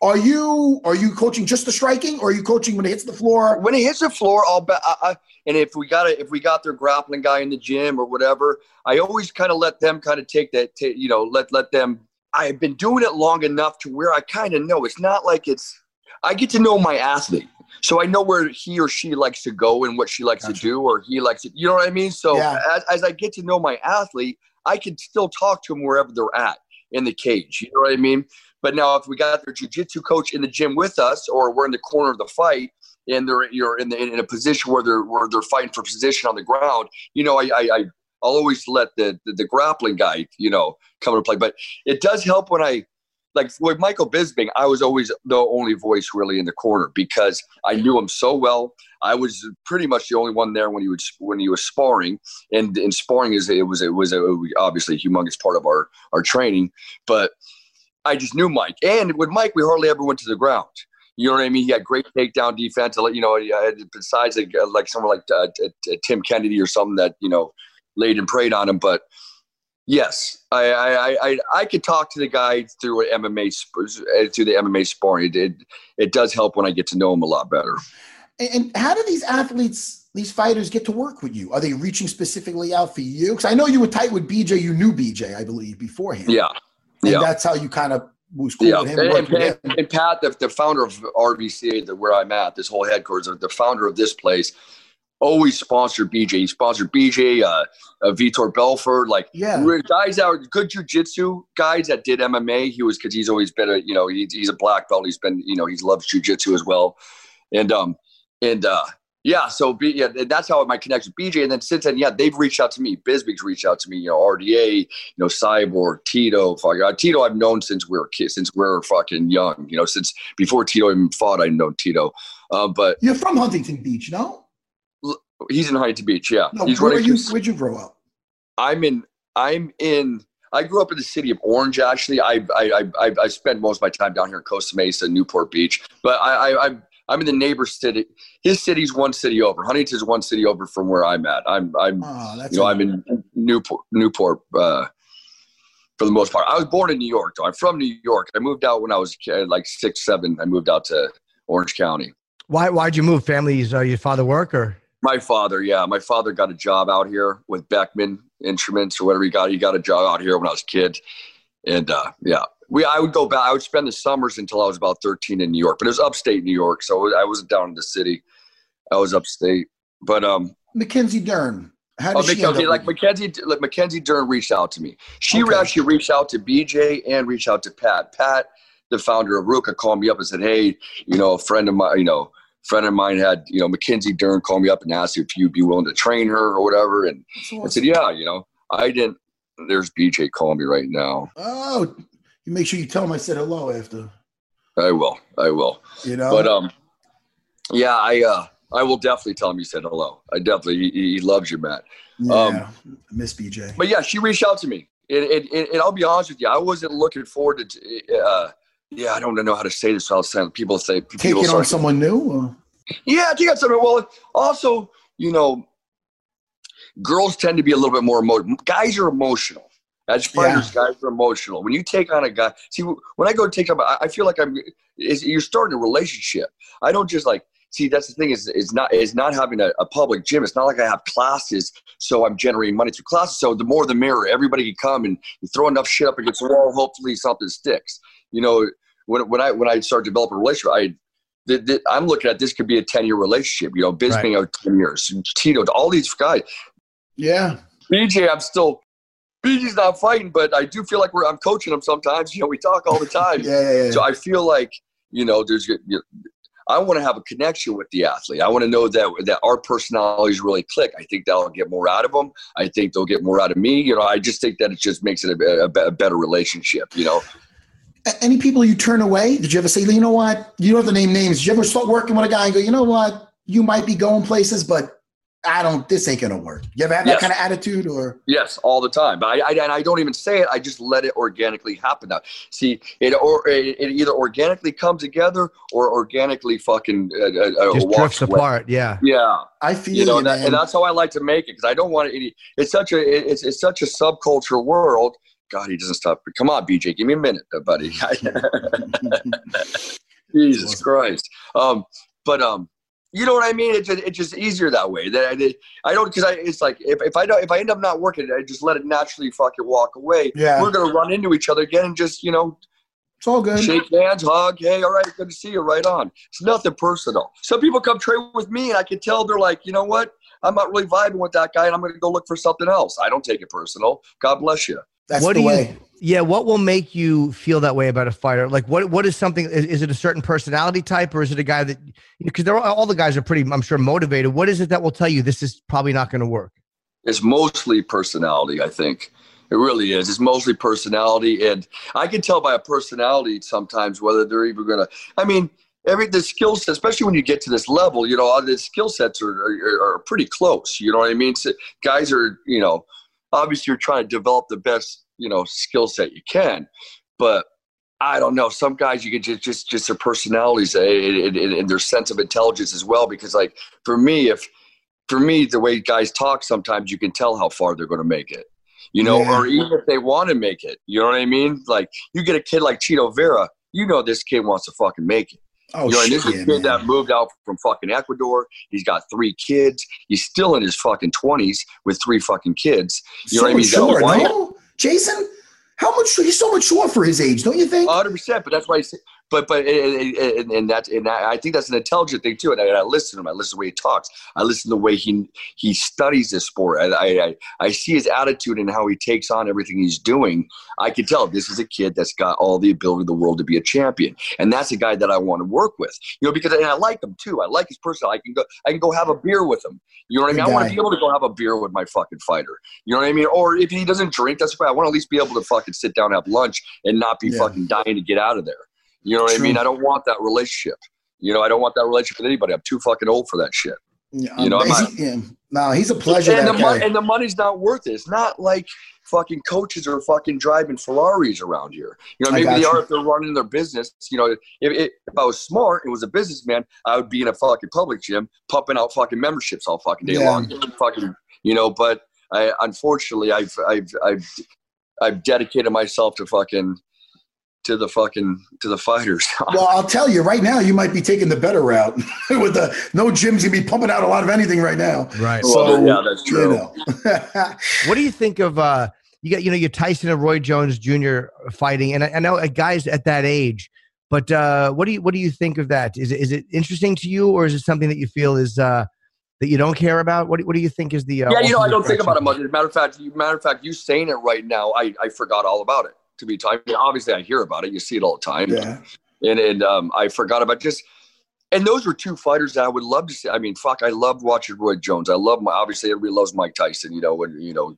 Speaker 4: Are you are you coaching just the striking, or are you coaching when it hits the floor?
Speaker 6: When he hits the floor, I'll bet. I, I, and if we got it, if we got their grappling guy in the gym or whatever, I always kind of let them kind of take that. ta- you know, let let them. I've been doing it long enough to where I kind of know. It's not like it's. I get to know my athlete, so I know where he or she likes to go and what she likes
Speaker 4: Gotcha.
Speaker 6: to do, or he likes to. You know what I mean? So
Speaker 4: Yeah.
Speaker 6: as, as I get to know my athlete, I can still talk to them wherever they're at in the cage. You know what I mean? But now, if we got their jujitsu coach in the gym with us, or we're in the corner of the fight, and they're you're in, the, in a position where they're where they're fighting for position on the ground, you know, I, I, I'll always let the, the the grappling guy, you know, come into play. But it does help when I like with Michael Bisping. I was always the only voice really in the corner because I knew him so well. I was pretty much the only one there when he was when he was sparring, and and sparring is it was it was a, obviously a humongous part of our our training, but I just knew Mike. And with Mike, we hardly ever went to the ground. You know what I mean? He had great takedown defense. You know, besides like, uh, like someone like uh, Tim Kennedy or something that you know laid and prayed on him. But yes, I I, I, I could talk to the guy through an MMA through the MMA sparring. It, it it does help when I get to know him a lot better.
Speaker 4: And, and how do these athletes, these fighters, get to work with you? Are they reaching specifically out for you? Because I know you were tight with BJ. You knew BJ, I believe, beforehand.
Speaker 6: Yeah,
Speaker 4: and
Speaker 6: yeah.
Speaker 4: that's how you kind of was cool
Speaker 6: Yeah,
Speaker 4: with him.
Speaker 6: and, and,
Speaker 4: him.
Speaker 6: and Pat, the, the founder of RVCA, the, where I'm at, this whole headquarters, the founder of this place, always sponsored BJ. He sponsored BJ, uh, uh, Vitor Belfort, like
Speaker 4: Yeah.
Speaker 6: guys that are good jujitsu guys that did MMA. He was because he's always been a you know he, he's a black belt. He's been you know he loves jujitsu as well, and um and uh yeah, so B, yeah, that's how my connection with BJ. And then since then, yeah, they've reached out to me. Bisping's reached out to me. You know, RDA, you know, Cyborg, Tito. Fuck, uh, Tito, I've known since we were kids, since we were fucking young. You know, since before Tito even fought, I'd known Tito. Uh, but
Speaker 4: You're from Huntington Beach, no?
Speaker 6: he's in Huntington Beach. Yeah,
Speaker 4: No.
Speaker 6: he's
Speaker 4: Where you? Where'd you grow up?
Speaker 6: I'm in. I'm in. I grew up in the city of Orange. Actually, I I I, I spent most of my time down here in Costa Mesa, Newport Beach. But I, I I'm I'm in the neighbor city. His city's one city over. Huntington's one city over from where I'm at. I'm I'm
Speaker 4: Oh,
Speaker 6: you know I'm in Newport Newport uh, for the most part. I was born in New York, though. I'm from New York. I moved out when I was like six seven. I moved out to Orange County.
Speaker 3: Why why'd you move? Families, uh, your father work or?
Speaker 6: My father, yeah, my father got a job out here with Beckman Instruments or whatever he got. He got a job out here when I was a kid, and uh, yeah, we I would go back. I would spend the summers until I was about thirteen in New York, but it was upstate New York, so I wasn't down in the city. I was upstate, but um,
Speaker 4: Mackenzie Dern. How
Speaker 6: oh,
Speaker 4: did she
Speaker 6: Mac-
Speaker 4: end up
Speaker 6: like? Mackenzie, like Mackenzie Dern reached out to me. She
Speaker 4: Okay.
Speaker 6: actually reached out to BJ and reached out to Pat. Pat, the founder of RVCA, called me up and said, "Hey, you know, a friend of mine, you know." friend of mine had, you know, Mackenzie Dern call me up and ask if you'd be willing to train her or whatever. And
Speaker 4: That's
Speaker 6: I said, yeah, you know, I didn't. There's BJ calling me right now.
Speaker 4: Oh, you make sure you tell him I said hello after.
Speaker 6: I will. I will.
Speaker 4: You know.
Speaker 6: But um, yeah, I uh, I will definitely tell him you said hello. I definitely he, he loves you, Matt.
Speaker 4: yeah,
Speaker 6: um,
Speaker 4: Miss BJ.
Speaker 6: But yeah, she reached out to me, and, and, and, and I'll be honest with you, I wasn't looking forward to. Uh, yeah, I don't know how to say this. I'll say people say people
Speaker 4: Taking on someone new. Or?
Speaker 6: Yeah, take on something. Well, also, you know, girls tend to be a little bit more emotional. Guys are emotional. As fighters, guys are emotional. When you take on a guy, see, when I go take on, I I feel like I'm. Is you're starting a relationship. I don't just like. See, that's the thing is, is not is not having a, a public gym. It's not like I have classes, so I'm generating money through classes. So the more the merrier. Everybody can come and throw enough shit up against the wall. Hopefully something sticks. You know, when when I when I start developing a relationship, I I'm looking at this could be a 10 year relationship. You know, Bisping out 10 years, Tito, all these guys.
Speaker 4: Yeah.
Speaker 6: BJ, I'm still, BJ's not fighting, but I do feel like we're, I'm coaching him sometimes. You know, we talk all the time.
Speaker 4: Yeah. Yeah. yeah.
Speaker 6: So I feel like, you know, there's, you know, I want to have a connection with the athlete. I want to know that that our personalities really click. I think that'll get more out of them. I think they'll get more out of me. You know, I just think that it just makes it a, a, a better relationship. You know,
Speaker 4: Any people you turn away? Did you ever say, you know what? You don't have to name names. Did you ever start working with a guy and go, you know what? You might be going places, but I don't. This ain't gonna work. You ever have that
Speaker 6: Yes.
Speaker 4: kind of attitude, or
Speaker 6: Yes, all the time. But I, I and I don't even say it. I just let it organically happen. Now, see, it or it, it either organically comes together or organically fucking uh, uh, uh,
Speaker 3: Just
Speaker 6: walks
Speaker 3: drifts
Speaker 6: away.
Speaker 3: apart. Yeah.
Speaker 6: Yeah,
Speaker 4: I feel
Speaker 6: you know,
Speaker 4: you,
Speaker 6: and, that, and that's how I like to make it because I don't want it. It's such a it's, it's such a subculture world God, he doesn't stop. Come on, BJ, give me a minute, buddy. Jesus Christ. Um, but um, you know what I mean? It's just, it's just easier that way. That I, I don't because I it's like if, if I don't if I end up not working, I just let it naturally fucking walk away.
Speaker 4: Yeah.
Speaker 6: we're gonna run into each other again and just you know
Speaker 4: It's all good.
Speaker 6: shake hands, hug. Hey, all right, good to see you. Right on. It's nothing personal. Some people come train with me, and I can tell they're like, you know what? I'm not really vibing with that guy, and I'm going to go look for something else. I don't take it personal. God bless you.
Speaker 4: That's
Speaker 3: what
Speaker 4: the
Speaker 3: do
Speaker 4: way.
Speaker 3: you? Yeah, what will make you feel that way about a fighter? Like, what what is something? Is, is it a certain personality type, or is it a guy that? Because they're all, all the guys are pretty, I'm sure, motivated. What is it that will tell you this is probably not going to work?
Speaker 6: It's mostly personality, I think. It really is. It's mostly personality, and I can tell by a personality sometimes whether they're even gonna. I mean, every the skill set, especially when you get to this level, you know, all the skill sets are, are are pretty close. You know what I mean? So guys are, you know, obviously you're trying to develop the best, you know, skill set you can, but I don't know. Some guys you get just just just their personalities eh, and, and, and their sense of intelligence as well. Because like for me, if for me the way guys talk, sometimes you can tell how far they're going to make it. You know,
Speaker 4: Yeah.
Speaker 6: or even if they want to make it. You know what I mean? Like you get a kid like Chito Vera, you know this kid wants to fucking make it.
Speaker 4: Oh
Speaker 6: you know,
Speaker 4: shit,
Speaker 6: this is a kid
Speaker 4: man.
Speaker 6: that moved out from fucking Ecuador. He's got three kids. He's still in his fucking twenties with three fucking kids. You know
Speaker 4: so
Speaker 6: what I mean? He's
Speaker 4: mature, no? Jason, how much? He's so mature for his age, don't you think?
Speaker 6: hundred percent. But that's why. I say, but but and, and, and and I think that's an intelligent thing too. And I, and I listen to him. I listen to the way he talks. I listen to the way he he studies this sport. I, I I I see his attitude and how he takes on everything he's doing. I can tell this is a kid that's got all the ability in the world to be a champion, and that's a guy that I want to work with. You know, because and I like him too. I like his personality. I can go I can go have a beer with him. You know what I mean? I want to be able to go have a beer with my fucking fighter. You know what I mean? Or if he doesn't drink, that's fine. I want to at least be able to fucking sit down and have lunch and not be
Speaker 4: Yeah.
Speaker 6: fucking dying to get out of there. You know what
Speaker 4: True.
Speaker 6: I mean? I don't want that relationship. You know, I don't want that relationship with anybody. I'm too fucking old for that shit.
Speaker 4: Yeah,
Speaker 6: you know, I'm
Speaker 4: he- yeah. no, he's a pleasure.
Speaker 6: And the,
Speaker 4: guy.
Speaker 6: and the money's not worth it. It's not like fucking coaches are fucking driving Ferraris around here. You know, maybe they
Speaker 4: you.
Speaker 6: are if they're running their business. You know, if, if, if I was smart and was a businessman, I would be in a fucking public gym pumping out fucking memberships all fucking day
Speaker 4: Yeah.
Speaker 6: long. Fucking, you know, but I unfortunately I've I've I've I've dedicated myself to fucking to the fucking to the fighters.
Speaker 4: Well, I'll tell you right now, you might be taking the better route with the no gyms. gonna be pumping out a lot of anything right now.
Speaker 3: Right.
Speaker 6: Well,
Speaker 4: So
Speaker 6: yeah, that's
Speaker 4: You
Speaker 6: true.
Speaker 4: know.
Speaker 3: What do you think of uh you got you know your Tyson and Roy Jones Jr. fighting and I, I know uh, guys at that age, but uh what do you what do you think of that? Is it is it interesting to you or is it something that you feel is uh that you don't care about? What do, what do you think is the uh,
Speaker 6: yeah, you know, I don't think about it much. As a matter of fact, you, matter of fact, you saying it right now, I, I forgot all about it. To be I mean, obviously I hear about it. You see it all the time,
Speaker 4: yeah.
Speaker 6: and and um, I forgot about just. And those were two fighters that I would love to see. I mean, fuck, I loved watching Roy Jones. I love my obviously everybody loves Mike Tyson. You know, when you know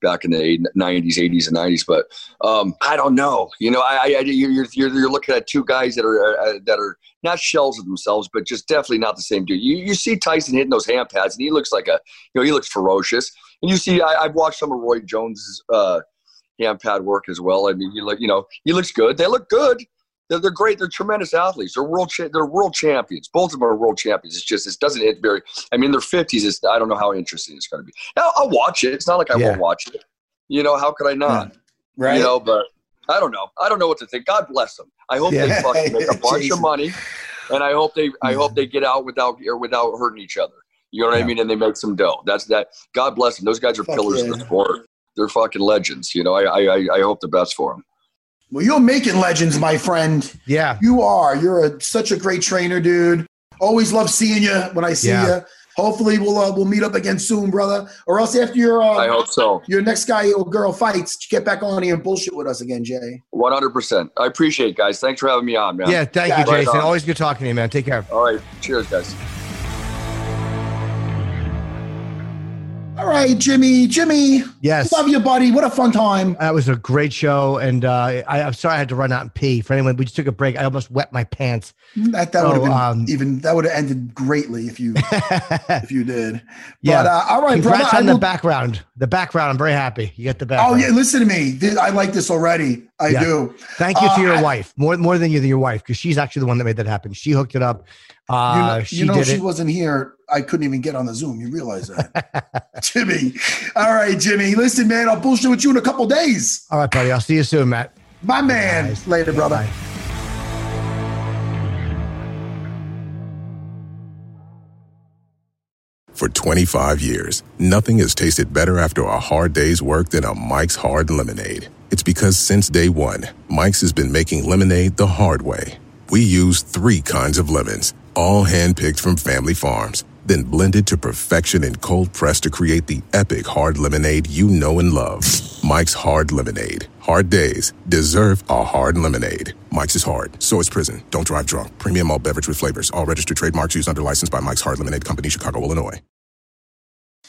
Speaker 6: back in the nineties, eighties, and nineties. But um, I don't know. You know, I, I, I you're, you're you're looking at two guys that are uh, that are not shells of themselves, but just definitely not the same dude. You you see Tyson hitting those hand pads, and he looks like a you know he looks ferocious. And you see, I, I've watched some of Roy Jones's uh, hand pad work as well. I mean, he look you know he looks good. They look good. They're, they're great. They're tremendous athletes. They're world. Cha- they're world champions. Both of them are world champions. It's just it doesn't hit very. I mean, their fifties. Is I don't know how interesting it's going to be. I'll, I'll watch it. It's not like I
Speaker 3: Yeah.
Speaker 6: won't watch it. You know, how could I not?
Speaker 4: Right.
Speaker 6: You know, but I don't know. I don't know what to think. God bless them. I hope
Speaker 4: Yeah.
Speaker 6: they fucking make a bunch of money, and I hope they I hope they get out without or without hurting each other. You know what
Speaker 3: Yeah.
Speaker 6: I mean? And they make some dough. That's that. God bless them. Those guys are
Speaker 4: Fuck
Speaker 6: pillars
Speaker 4: yeah.
Speaker 6: of the sport. They're fucking legends. You know, I I I- I hope the best for them.
Speaker 4: Well, you're making legends, my friend.
Speaker 3: Yeah.
Speaker 4: You are. You're a, such a great trainer, dude. Always love seeing you when I see
Speaker 3: Yeah.
Speaker 4: you. Hopefully, we'll uh, we'll meet up again soon, brother. Or else after your uh,
Speaker 6: I hope so.
Speaker 4: your next guy or girl fights, get back on here and bullshit with us again, Jay.
Speaker 6: One hundred percent. I appreciate it, guys. Thanks for having me on, man.
Speaker 3: Yeah, thank
Speaker 4: Yeah,
Speaker 3: you, Jason.
Speaker 6: on.
Speaker 3: Always good talking to you, man. Take care.
Speaker 6: All right. Cheers, guys.
Speaker 4: Right, Jimmy. Jimmy,
Speaker 3: Yes.
Speaker 4: love you, buddy. What a fun time.
Speaker 3: That was a great show, and uh, I, I'm sorry I had to run out and pee. For anyone, we just took a break. I almost wet my pants.
Speaker 4: That that would have been
Speaker 3: um,
Speaker 4: even. That would have ended greatly if you if you did.
Speaker 3: yeah.
Speaker 4: But uh, all right,
Speaker 3: Congrats
Speaker 4: brother. I
Speaker 3: on the background. The background. I'm very happy. You get the background.
Speaker 4: Oh yeah, listen to me. I like this already. I
Speaker 3: Yeah.
Speaker 4: do.
Speaker 3: Thank you
Speaker 4: Uh,
Speaker 3: to your
Speaker 4: I-
Speaker 3: wife, more more than you to your wife, because she's actually the one that made that happen. She hooked it up.
Speaker 4: You
Speaker 3: Uh,
Speaker 4: know,
Speaker 3: she
Speaker 4: you know
Speaker 3: did
Speaker 4: she
Speaker 3: it.
Speaker 4: wasn't here. I couldn't even get on the Zoom. You realize that, Jimmy? All right, Jimmy. Listen, man, I'll bullshit with you in a couple days.
Speaker 3: All right, buddy. I'll see you soon, Matt.
Speaker 4: My man.
Speaker 3: Guys.
Speaker 4: Later, brother.
Speaker 3: Bye.
Speaker 8: For 25 years, nothing has tasted better after a hard day's work than a Mike's Hard Lemonade. It's because since day one, Mike's has been making lemonade the hard way. We use three kinds of lemons, all handpicked from family farms, then blended to perfection and cold pressed to create the epic hard lemonade you know and love. Mike's Hard Lemonade. Hard days deserve a hard lemonade. Mike's is hard, so is prison. Don't drive drunk. Premium all beverage with flavors. All registered trademarks used under license by Mike's Hard Lemonade Company, Chicago, Illinois.